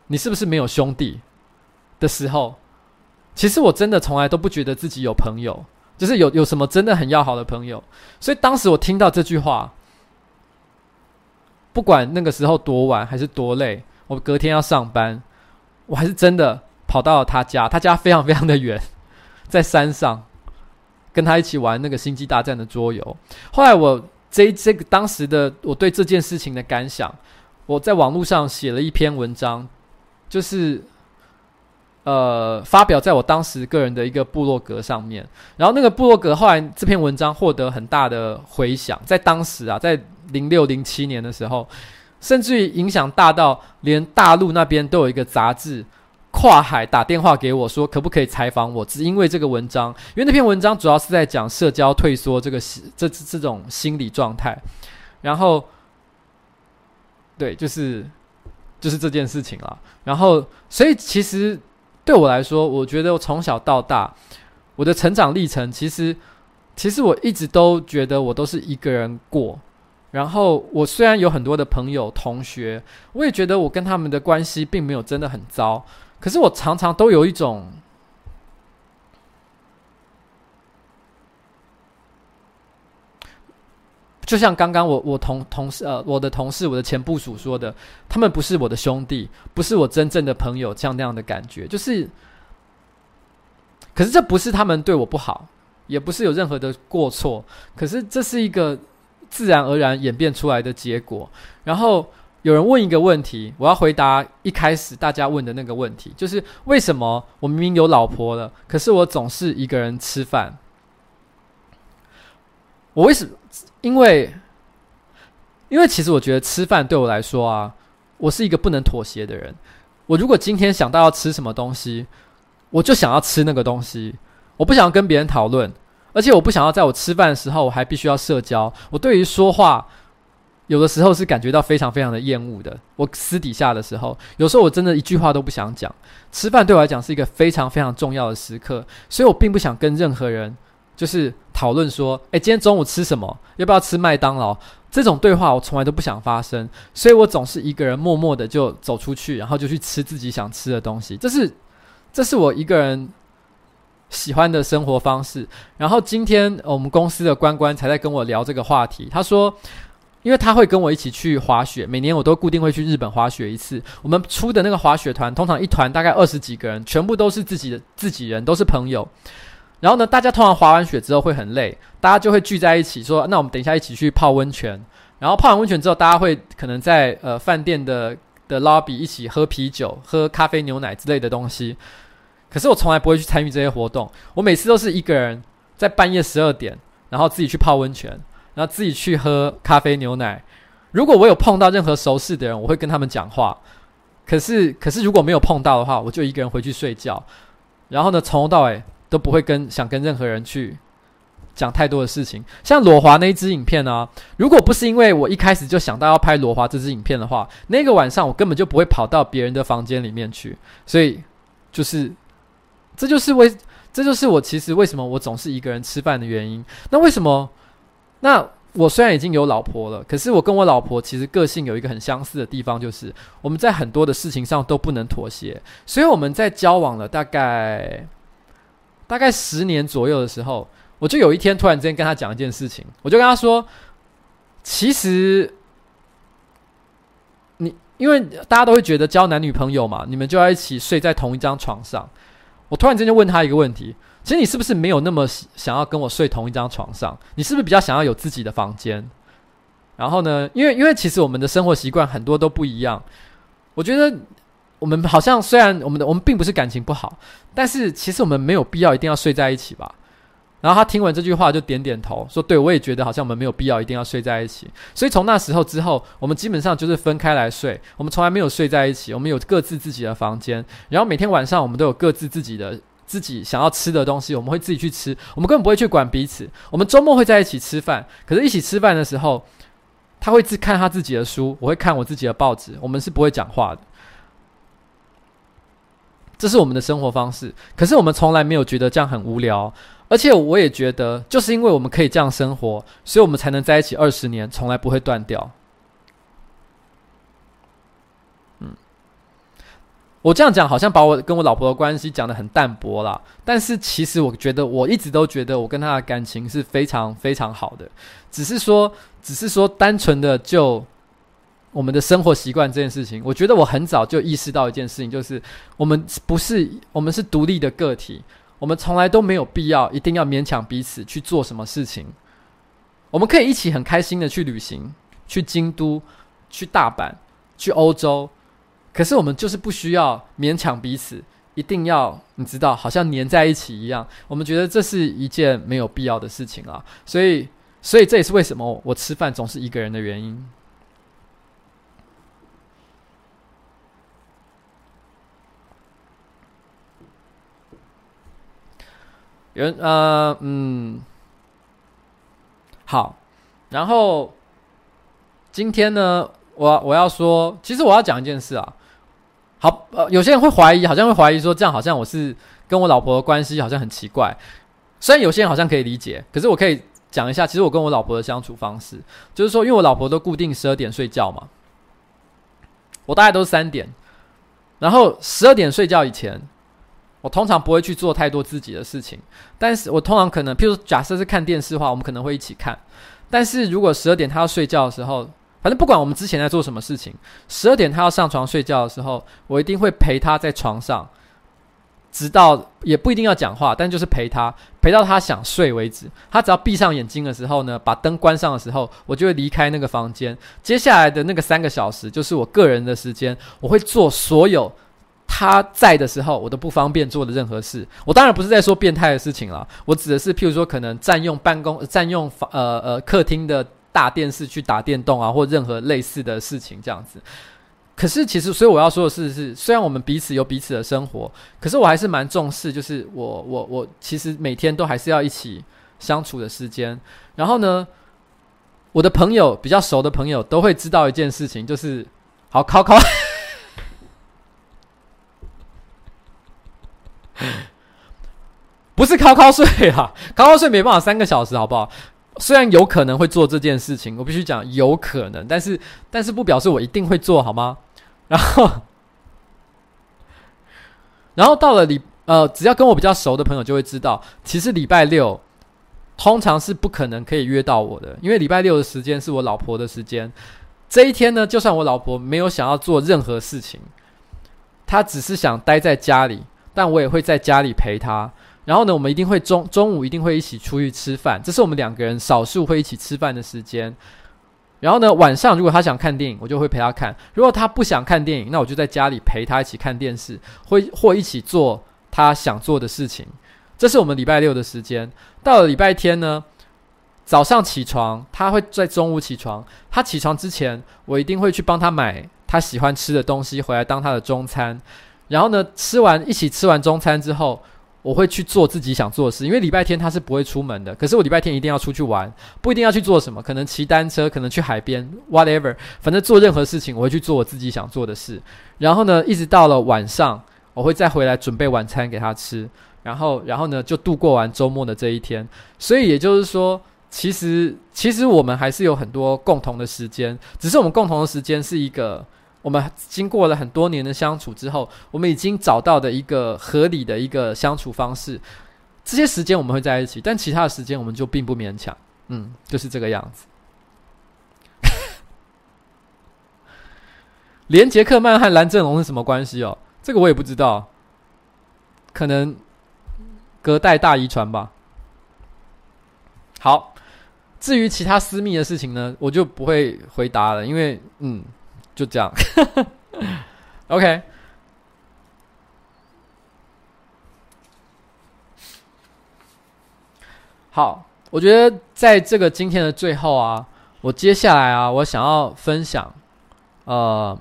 你是不是没有兄弟？”的时候，其实我真的从来都不觉得自己有朋友，就是有有什么真的很要好的朋友。所以当时我听到这句话。不管那个时候多晚还是多累，我隔天要上班，我还是真的跑到了他家。他家非常非常的远，在山上，跟他一起玩那个星际大战的桌游。后来我这这个当时的我对这件事情的感想，我在网络上写了一篇文章，就是呃发表在我当时个人的一个部落格上面。然后那个部落格后来这篇文章获得很大的回响，在当时啊，在零六零七年的时候，甚至于影响大到连大陆那边都有一个杂志。跨海打电话给我说，可不可以采访我？只因为这个文章，因为那篇文章主要是在讲社交退缩这个这这种心理状态。然后，对，就是就是这件事情了。然后，所以其实对我来说，我觉得我从小到大，我的成长历程，其实其实我一直都觉得我都是一个人过。然后，我虽然有很多的朋友同学，我也觉得我跟他们的关系并没有真的很糟。可是我常常都有一种，就像刚刚我我同同事呃我的同事我的前部署说的，他们不是我的兄弟，不是我真正的朋友，这样那样的感觉，就是，可是这不是他们对我不好，也不是有任何的过错，可是这是一个自然而然演变出来的结果，然后。有人问一个问题，我要回答一开始大家问的那个问题，就是为什么我明明有老婆了，可是我总是一个人吃饭？我为什么？因为，因为其实我觉得吃饭对我来说啊，我是一个不能妥协的人。我如果今天想到要吃什么东西，我就想要吃那个东西，我不想跟别人讨论，而且我不想要在我吃饭的时候我还必须要社交。我对于说话。有的时候是感觉到非常非常的厌恶的。我私底下的时候，有时候我真的一句话都不想讲。吃饭对我来讲是一个非常非常重要的时刻，所以我并不想跟任何人就是讨论说，诶，今天中午吃什么？要不要吃麦当劳？这种对话我从来都不想发生，所以我总是一个人默默的就走出去，然后就去吃自己想吃的东西。这是这是我一个人喜欢的生活方式。然后今天我们公司的关关才在跟我聊这个话题，他说。因为他会跟我一起去滑雪，每年我都固定会去日本滑雪一次。我们出的那个滑雪团，通常一团大概二十几个人，全部都是自己的自己人，都是朋友。然后呢，大家通常滑完雪之后会很累，大家就会聚在一起说：“那我们等一下一起去泡温泉。”然后泡完温泉之后，大家会可能在呃饭店的的 lobby 一起喝啤酒、喝咖啡、牛奶之类的东西。可是我从来不会去参与这些活动，我每次都是一个人在半夜十二点，然后自己去泡温泉。然后自己去喝咖啡牛奶。如果我有碰到任何熟识的人，我会跟他们讲话。可是，可是如果没有碰到的话，我就一个人回去睡觉。然后呢，从头到尾都不会跟想跟任何人去讲太多的事情。像裸滑那一支影片呢、如果不是因为我一开始就想到要拍裸滑这支影片的话，那个晚上我根本就不会跑到别人的房间里面去。所以，就是这就是为这就是我其实为什么我总是一个人吃饭的原因。那为什么？那我虽然已经有老婆了，可是我跟我老婆其实个性有一个很相似的地方，就是我们在很多的事情上都不能妥协。所以我们在交往了大概大概十年左右的时候，我就有一天突然之间跟他讲一件事情，我就跟他说：“其实你因为大家都会觉得交男女朋友嘛，你们就要一起睡在同一张床上。”我突然之间就问他一个问题。其实你是不是没有那么想要跟我睡同一张床上？你是不是比较想要有自己的房间？然后呢，因为因为其实我们的生活习惯很多都不一样。我觉得我们好像虽然我们的我们并不是感情不好，但是其实我们没有必要一定要睡在一起吧。然后他听完这句话就点点头，说：“对，我也觉得好像我们没有必要一定要睡在一起。”所以从那时候之后，我们基本上就是分开来睡，我们从来没有睡在一起。我们有各自自己的房间，然后每天晚上我们都有各自自己的。自己想要吃的东西，我们会自己去吃，我们根本不会去管彼此。我们周末会在一起吃饭，可是一起吃饭的时候，他会自看他自己的书，我会看我自己的报纸，我们是不会讲话的。这是我们的生活方式，可是我们从来没有觉得这样很无聊，而且我也觉得，就是因为我们可以这样生活，所以我们才能在一起二十年，从来不会断掉。嗯我这样讲好像把我跟我老婆的关系讲得很淡薄啦，但是其实我觉得我一直都觉得我跟她的感情是非常非常好的，只是说，只是说单纯的就我们的生活习惯这件事情，我觉得我很早就意识到一件事情，就是我们不是我们是独立的个体，我们从来都没有必要一定要勉强彼此去做什么事情，我们可以一起很开心的去旅行，去京都，去大阪，去欧洲。可是我们就是不需要勉强彼此，一定要你知道，好像黏在一起一样。我们觉得这是一件没有必要的事情啊，所以，所以这也是为什么我吃饭总是一个人的原因。有呃嗯，好，然后今天呢，我我要说，其实我要讲一件事啊。好，呃，有些人会怀疑，好像会怀疑说，这样好像我是跟我老婆的关系好像很奇怪。虽然有些人好像可以理解，可是我可以讲一下，其实我跟我老婆的相处方式，就是说，因为我老婆都固定十二点睡觉嘛，我大概都是三点，然后十二点睡觉以前，我通常不会去做太多自己的事情，但是我通常可能，譬如假设是看电视的话，我们可能会一起看，但是如果十二点他要睡觉的时候。反正不管我们之前在做什么事情，十二点他要上床睡觉的时候，我一定会陪他在床上，直到也不一定要讲话，但就是陪他，陪到他想睡为止。他只要闭上眼睛的时候呢，把灯关上的时候，我就会离开那个房间。接下来的那个三个小时就是我个人的时间，我会做所有他在的时候我都不方便做的任何事。我当然不是在说变态的事情了，我指的是譬如说可能占用办公、占用呃呃客厅的。大电视去打电动啊，或任何类似的事情这样子。可是其实，所以我要说的是，是虽然我们彼此有彼此的生活，可是我还是蛮重视，就是我我我其实每天都还是要一起相处的时间。然后呢，我的朋友比较熟的朋友都会知道一件事情，就是好考考，<laughs> 不是考考睡啊，<laughs> 考考睡没办法三个小时，好不好？虽然有可能会做这件事情，我必须讲有可能，但是但是不表示我一定会做好吗？<laughs> 然后，然后到了礼呃，只要跟我比较熟的朋友就会知道，其实礼拜六通常是不可能可以约到我的，因为礼拜六的时间是我老婆的时间。这一天呢，就算我老婆没有想要做任何事情，她只是想待在家里，但我也会在家里陪他。然后呢，我们一定会中中午一定会一起出去吃饭，这是我们两个人少数会一起吃饭的时间。然后呢，晚上如果他想看电影，我就会陪他看；如果他不想看电影，那我就在家里陪他一起看电视，或或一起做他想做的事情。这是我们礼拜六的时间。到了礼拜天呢，早上起床，他会在中午起床。他起床之前，我一定会去帮他买他喜欢吃的东西回来当他的中餐。然后呢，吃完一起吃完中餐之后。我会去做自己想做的事，因为礼拜天他是不会出门的。可是我礼拜天一定要出去玩，不一定要去做什么，可能骑单车，可能去海边，whatever，反正做任何事情，我会去做我自己想做的事。然后呢，一直到了晚上，我会再回来准备晚餐给他吃。然后，然后呢，就度过完周末的这一天。所以也就是说，其实其实我们还是有很多共同的时间，只是我们共同的时间是一个。我们经过了很多年的相处之后，我们已经找到的一个合理的一个相处方式。这些时间我们会在一起，但其他的时间我们就并不勉强。嗯，就是这个样子。连杰克曼和蓝正龙是什么关系哦？这个我也不知道，可能隔代大遗传吧。好，至于其他私密的事情呢，我就不会回答了，因为嗯。就这样，<laughs> OK。好，我觉得在这个今天的最后啊，我接下来啊，我想要分享，呃，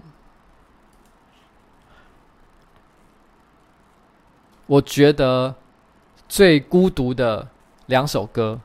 我觉得最孤独的两首歌。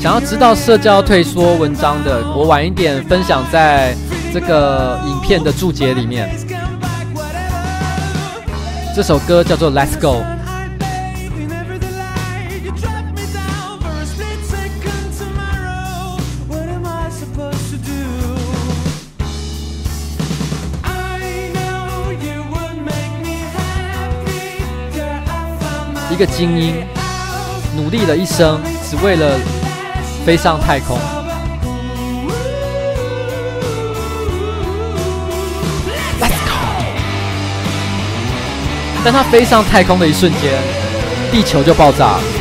想要知道社交退缩文章的，我晚一点分享在这个影片的注解里面。这首歌叫做《Let's Go》。一个精英，努力了一生，只为了。飞上太空。Let's go 它飞上太空的一瞬间地球就爆炸了。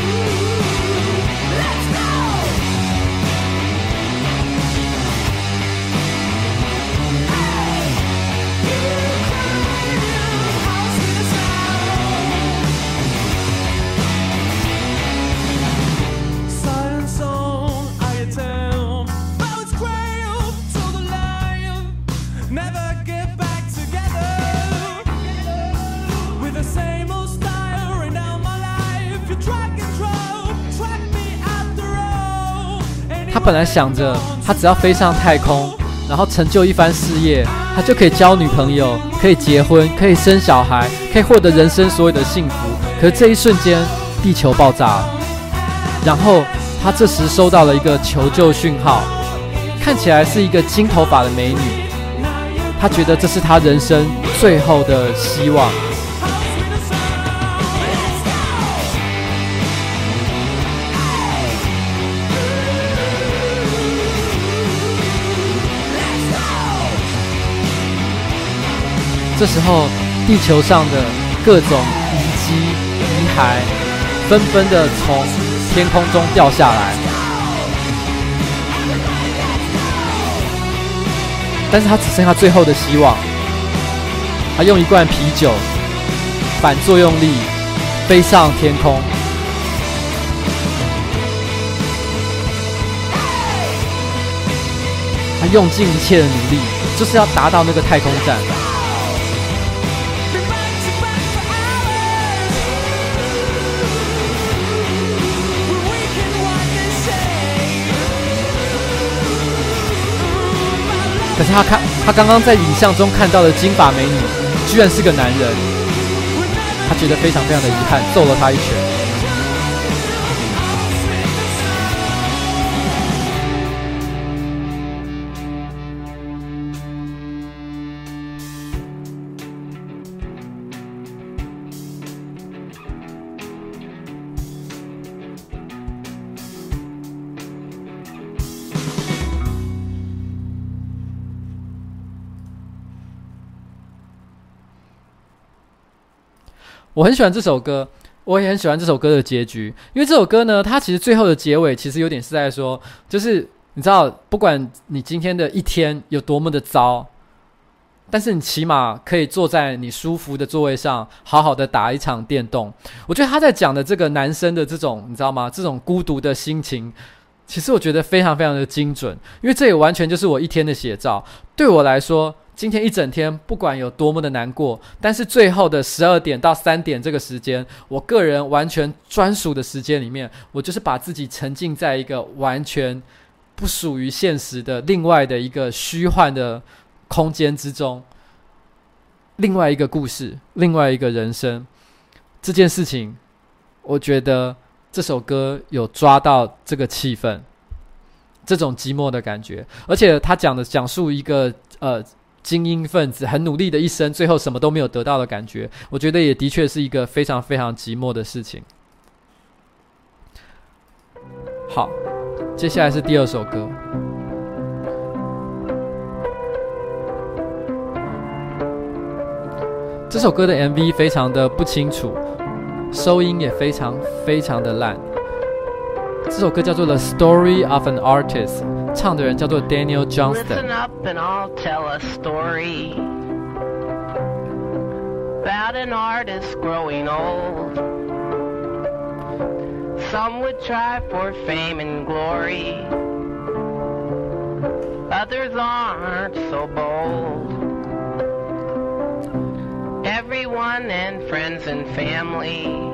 本来想着，他只要飞上太空，然后成就一番事业，他就可以交女朋友，可以结婚，可以生小孩，可以获得人生所有的幸福。可这一瞬间，地球爆炸了，然后他这时收到了一个求救讯号，看起来是一个金头发的美女，他觉得这是他人生最后的希望。这时候，地球上的各种遗迹、遗骸纷纷的从天空中掉下来，但是他只剩下最后的希望。他用一罐啤酒，反作用力飞上天空，他用尽一切的努力，就是要达到那个太空站。可是他看，他刚刚在影像中看到的金发美女，居然是个男人，他觉得非常非常的遗憾，揍了他一拳。我很喜欢这首歌，我也很喜欢这首歌的结局，因为这首歌呢，它其实最后的结尾其实有点是在说，就是你知道，不管你今天的一天有多么的糟，但是你起码可以坐在你舒服的座位上，好好的打一场电动。我觉得他在讲的这个男生的这种，你知道吗？这种孤独的心情，其实我觉得非常非常的精准，因为这也完全就是我一天的写照。对我来说。今天一整天，不管有多么的难过，但是最后的十二点到三点这个时间，我个人完全专属的时间里面，我就是把自己沉浸在一个完全不属于现实的另外的一个虚幻的空间之中，另外一个故事，另外一个人生。这件事情，我觉得这首歌有抓到这个气氛，这种寂寞的感觉，而且他讲的讲述一个呃。精英分子很努力的一生，最后什么都没有得到的感觉，我觉得也的确是一个非常非常寂寞的事情。好，接下来是第二首歌。这首歌的 MV 非常的不清楚，收音也非常非常的烂。这首歌叫做《The Story of an Artist》，唱的人叫做 Daniel Johnston。Listen up and I'll tell a story about an artist growing old. Some would try for fame and glory, others aren't so bold. Everyone and friends and family.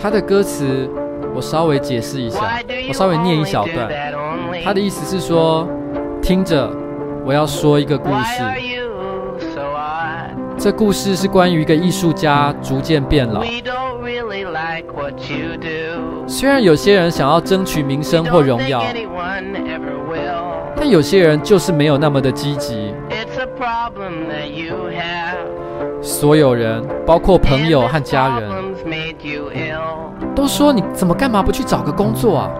他的歌词， 我稍微解释一下，我稍微念一小段。他的意思是说，听着，我要说一个故事。这故事是关于一个艺术家逐渐变老。虽然有些人想要争取名声或荣耀，但有些人就是没有那么的积极。所有人，包括朋友和家人，都说你怎么干嘛不去找个工作啊？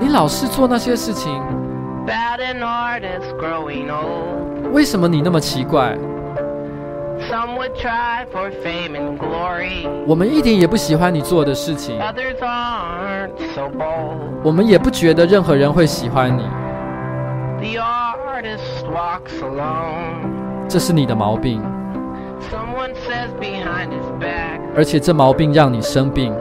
你老是做那些事情，为什么你那么奇怪？我们一点也不喜欢你做的事情，我们也不觉得任何人会喜欢你。这是你的毛病，而且这毛病让你生病。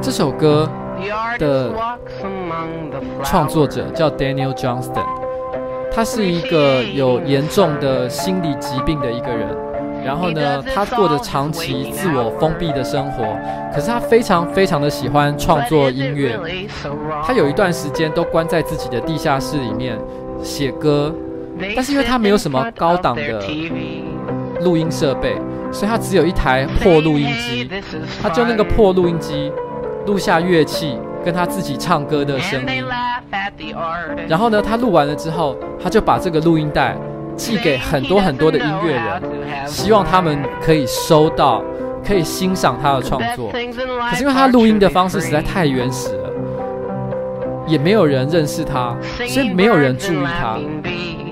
这首歌的创作者叫 Daniel Johnston，他是一个有严重的心理疾病的一个人。然后呢，他过着长期自我封闭的生活，可是他非常非常的喜欢创作音乐。他有一段时间都关在自己的地下室里面写歌，但是因为他没有什么高档的录音设备，所以他只有一台破录音机，他就那个破录音机录下乐器跟他自己唱歌的声音。然后呢，他录完了之后，他就把这个录音带。寄给很多很多的音乐人，希望他们可以收到，可以欣赏他的创作。可是因为他录音的方式实在太原始了，也没有人认识他，所以没有人注意他。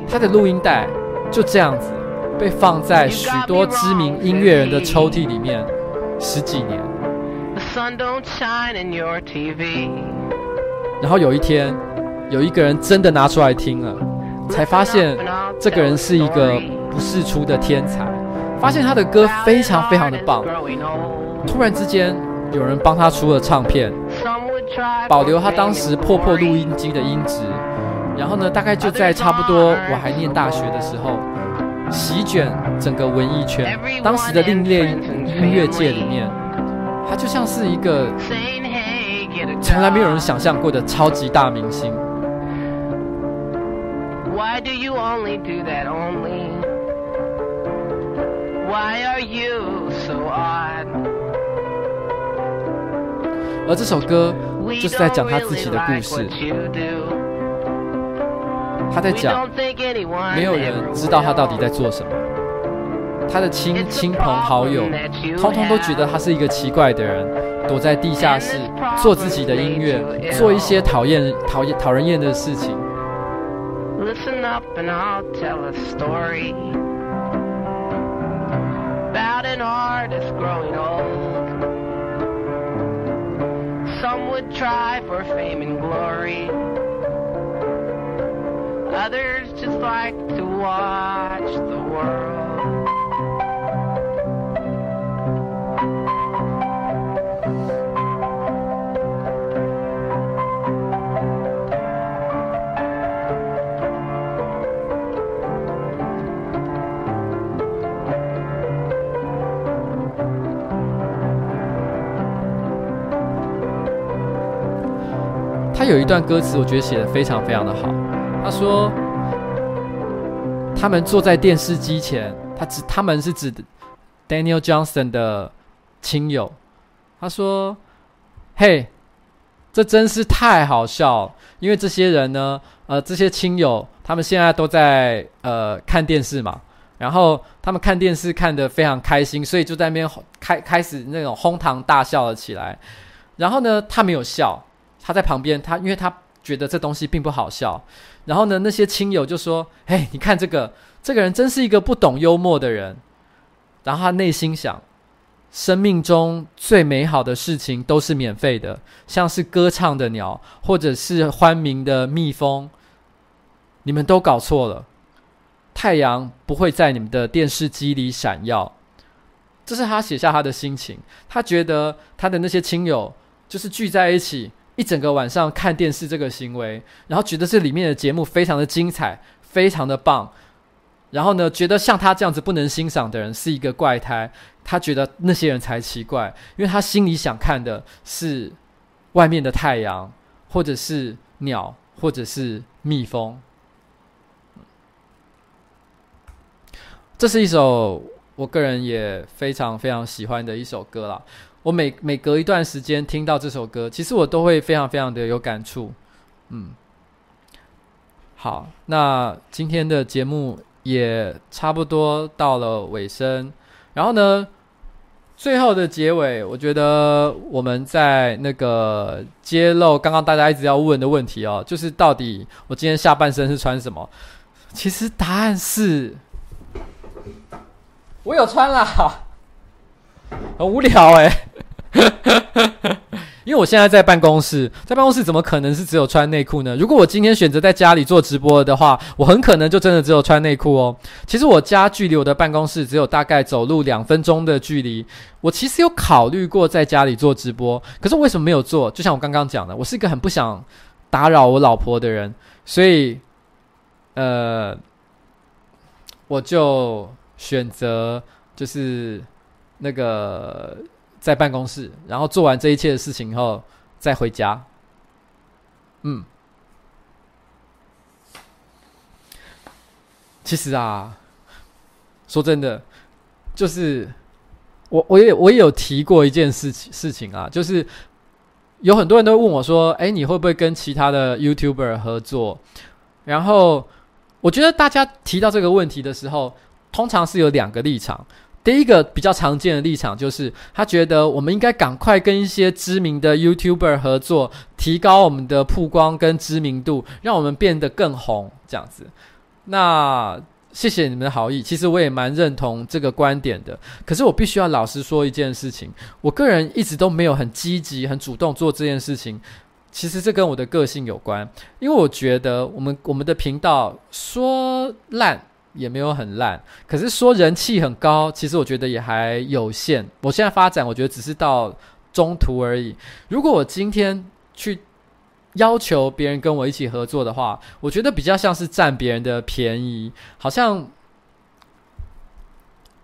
他的录音带就这样子被放在许多知名音乐人的抽屉里面十几年。然后有一天，有一个人真的拿出来听了。才发现这个人是一个不世出的天才，发现他的歌非常非常的棒。突然之间，有人帮他出了唱片，保留他当时破破录音机的音质。然后呢，大概就在差不多我还念大学的时候，席卷整个文艺圈。当时的另类音乐界里面，他就像是一个从来没有人想象过的超级大明星。Why do you only do that only? Why are you so odd? 而这首歌就是在讲他自己的故事。他在讲，没有人知道他到底在做什么。他的亲亲朋好友，通通都觉得他是一个奇怪的人，躲在地下室做自己的音乐，做一些讨厌、讨厌、讨人厌的事情。Up and I'll tell a story about an artist growing old. Some would try for fame and glory. Others just like to watch the world. 他有一段歌词，我觉得写得非常非常的好。他说：“他们坐在电视机前，他指他们是指 Daniel Johnson 的亲友。他说：‘嘿，这真是太好笑，因为这些人呢，呃，这些亲友他们现在都在呃看电视嘛，然后他们看电视看得非常开心，所以就在那边开开始那种哄堂大笑了起来。然后呢，他没有笑。”他在旁边，他因为他觉得这东西并不好笑，然后呢，那些亲友就说：“嘿，你看这个，这个人真是一个不懂幽默的人。”然后他内心想：“生命中最美好的事情都是免费的，像是歌唱的鸟，或者是欢鸣的蜜蜂。你们都搞错了，太阳不会在你们的电视机里闪耀。”这是他写下他的心情。他觉得他的那些亲友就是聚在一起。一整个晚上看电视这个行为，然后觉得这里面的节目非常的精彩，非常的棒。然后呢，觉得像他这样子不能欣赏的人是一个怪胎。他觉得那些人才奇怪，因为他心里想看的是外面的太阳，或者是鸟，或者是蜜蜂。这是一首我个人也非常非常喜欢的一首歌啦。我每每隔一段时间听到这首歌，其实我都会非常非常的有感触。嗯，好，那今天的节目也差不多到了尾声。然后呢，最后的结尾，我觉得我们在那个揭露刚刚大家一直要问的问题哦，就是到底我今天下半身是穿什么？其实答案是，我有穿啦，很无聊哎、<laughs> 因为我现在在办公室，在办公室怎么可能是只有穿内裤呢？如果我今天选择在家里做直播的话，我很可能就真的只有穿内裤哦。其实我家距离我的办公室只有大概走路两分钟的距离。我其实有考虑过在家里做直播，可是我为什么没有做？就像我刚刚讲的，我是一个很不想打扰我老婆的人，所以，呃，我就选择就是那个。在办公室，然后做完这一切的事情后，再回家。嗯，其实啊，说真的，就是我我也我也有提过一件事情事情啊，就是有很多人都问我说：“哎，你会不会跟其他的 YouTuber 合作？”然后我觉得大家提到这个问题的时候，通常是有两个立场。第一个比较常见的立场就是，他觉得我们应该赶快跟一些知名的 YouTuber 合作，提高我们的曝光跟知名度，让我们变得更红，这样子。那谢谢你们的好意，其实我也蛮认同这个观点的。可是我必须要老实说一件事情，我个人一直都没有很积极、很主动做这件事情。其实这跟我的个性有关，因为我觉得我们我们的频道说烂。也没有很烂，可是说人气很高，其实我觉得也还有限。我现在发展，我觉得只是到中途而已。如果我今天去要求别人跟我一起合作的话，我觉得比较像是占别人的便宜，好像，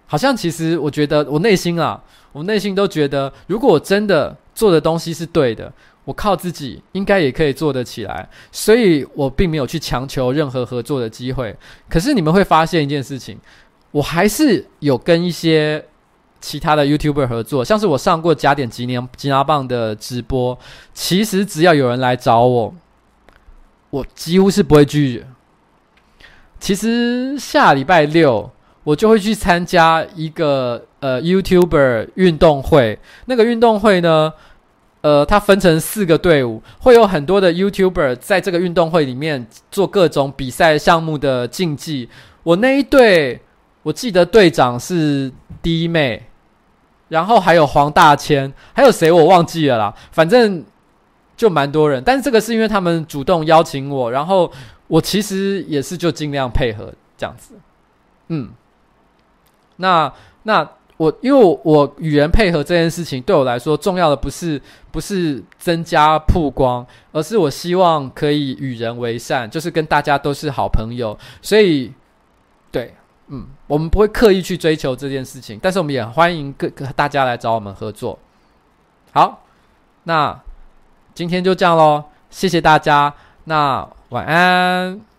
好像其实我觉得我内心啊，我内心都觉得，如果我真的做的东西是对的。我靠自己应该也可以做得起来，所以我并没有去强求任何合作的机会。可是你们会发现一件事情，我还是有跟一些其他的 YouTuber 合作，像是我上过加点吉年吉拿棒的直播。其实只要有人来找我，我几乎是不会拒绝。其实下礼拜六我就会去参加一个呃 YouTuber 运动会，那个运动会呢，呃，它分成四个队伍，会有很多的 YouTuber 在这个运动会里面做各种比赛项目的竞技。我那一队，我记得队长是 D 妹，然后还有黄大千，还有谁我忘记了啦。反正就蛮多人，但是这个是因为他们主动邀请我，然后我其实也是就尽量配合这样子。嗯，那那。我因为我，我与人配合这件事情对我来说重要的不是不是增加曝光，而是我希望可以与人为善，就是跟大家都是好朋友。所以，对，嗯，我们不会刻意去追求这件事情，但是我们也欢迎各个大家来找我们合作。好，那今天就这样喽，谢谢大家，那晚安。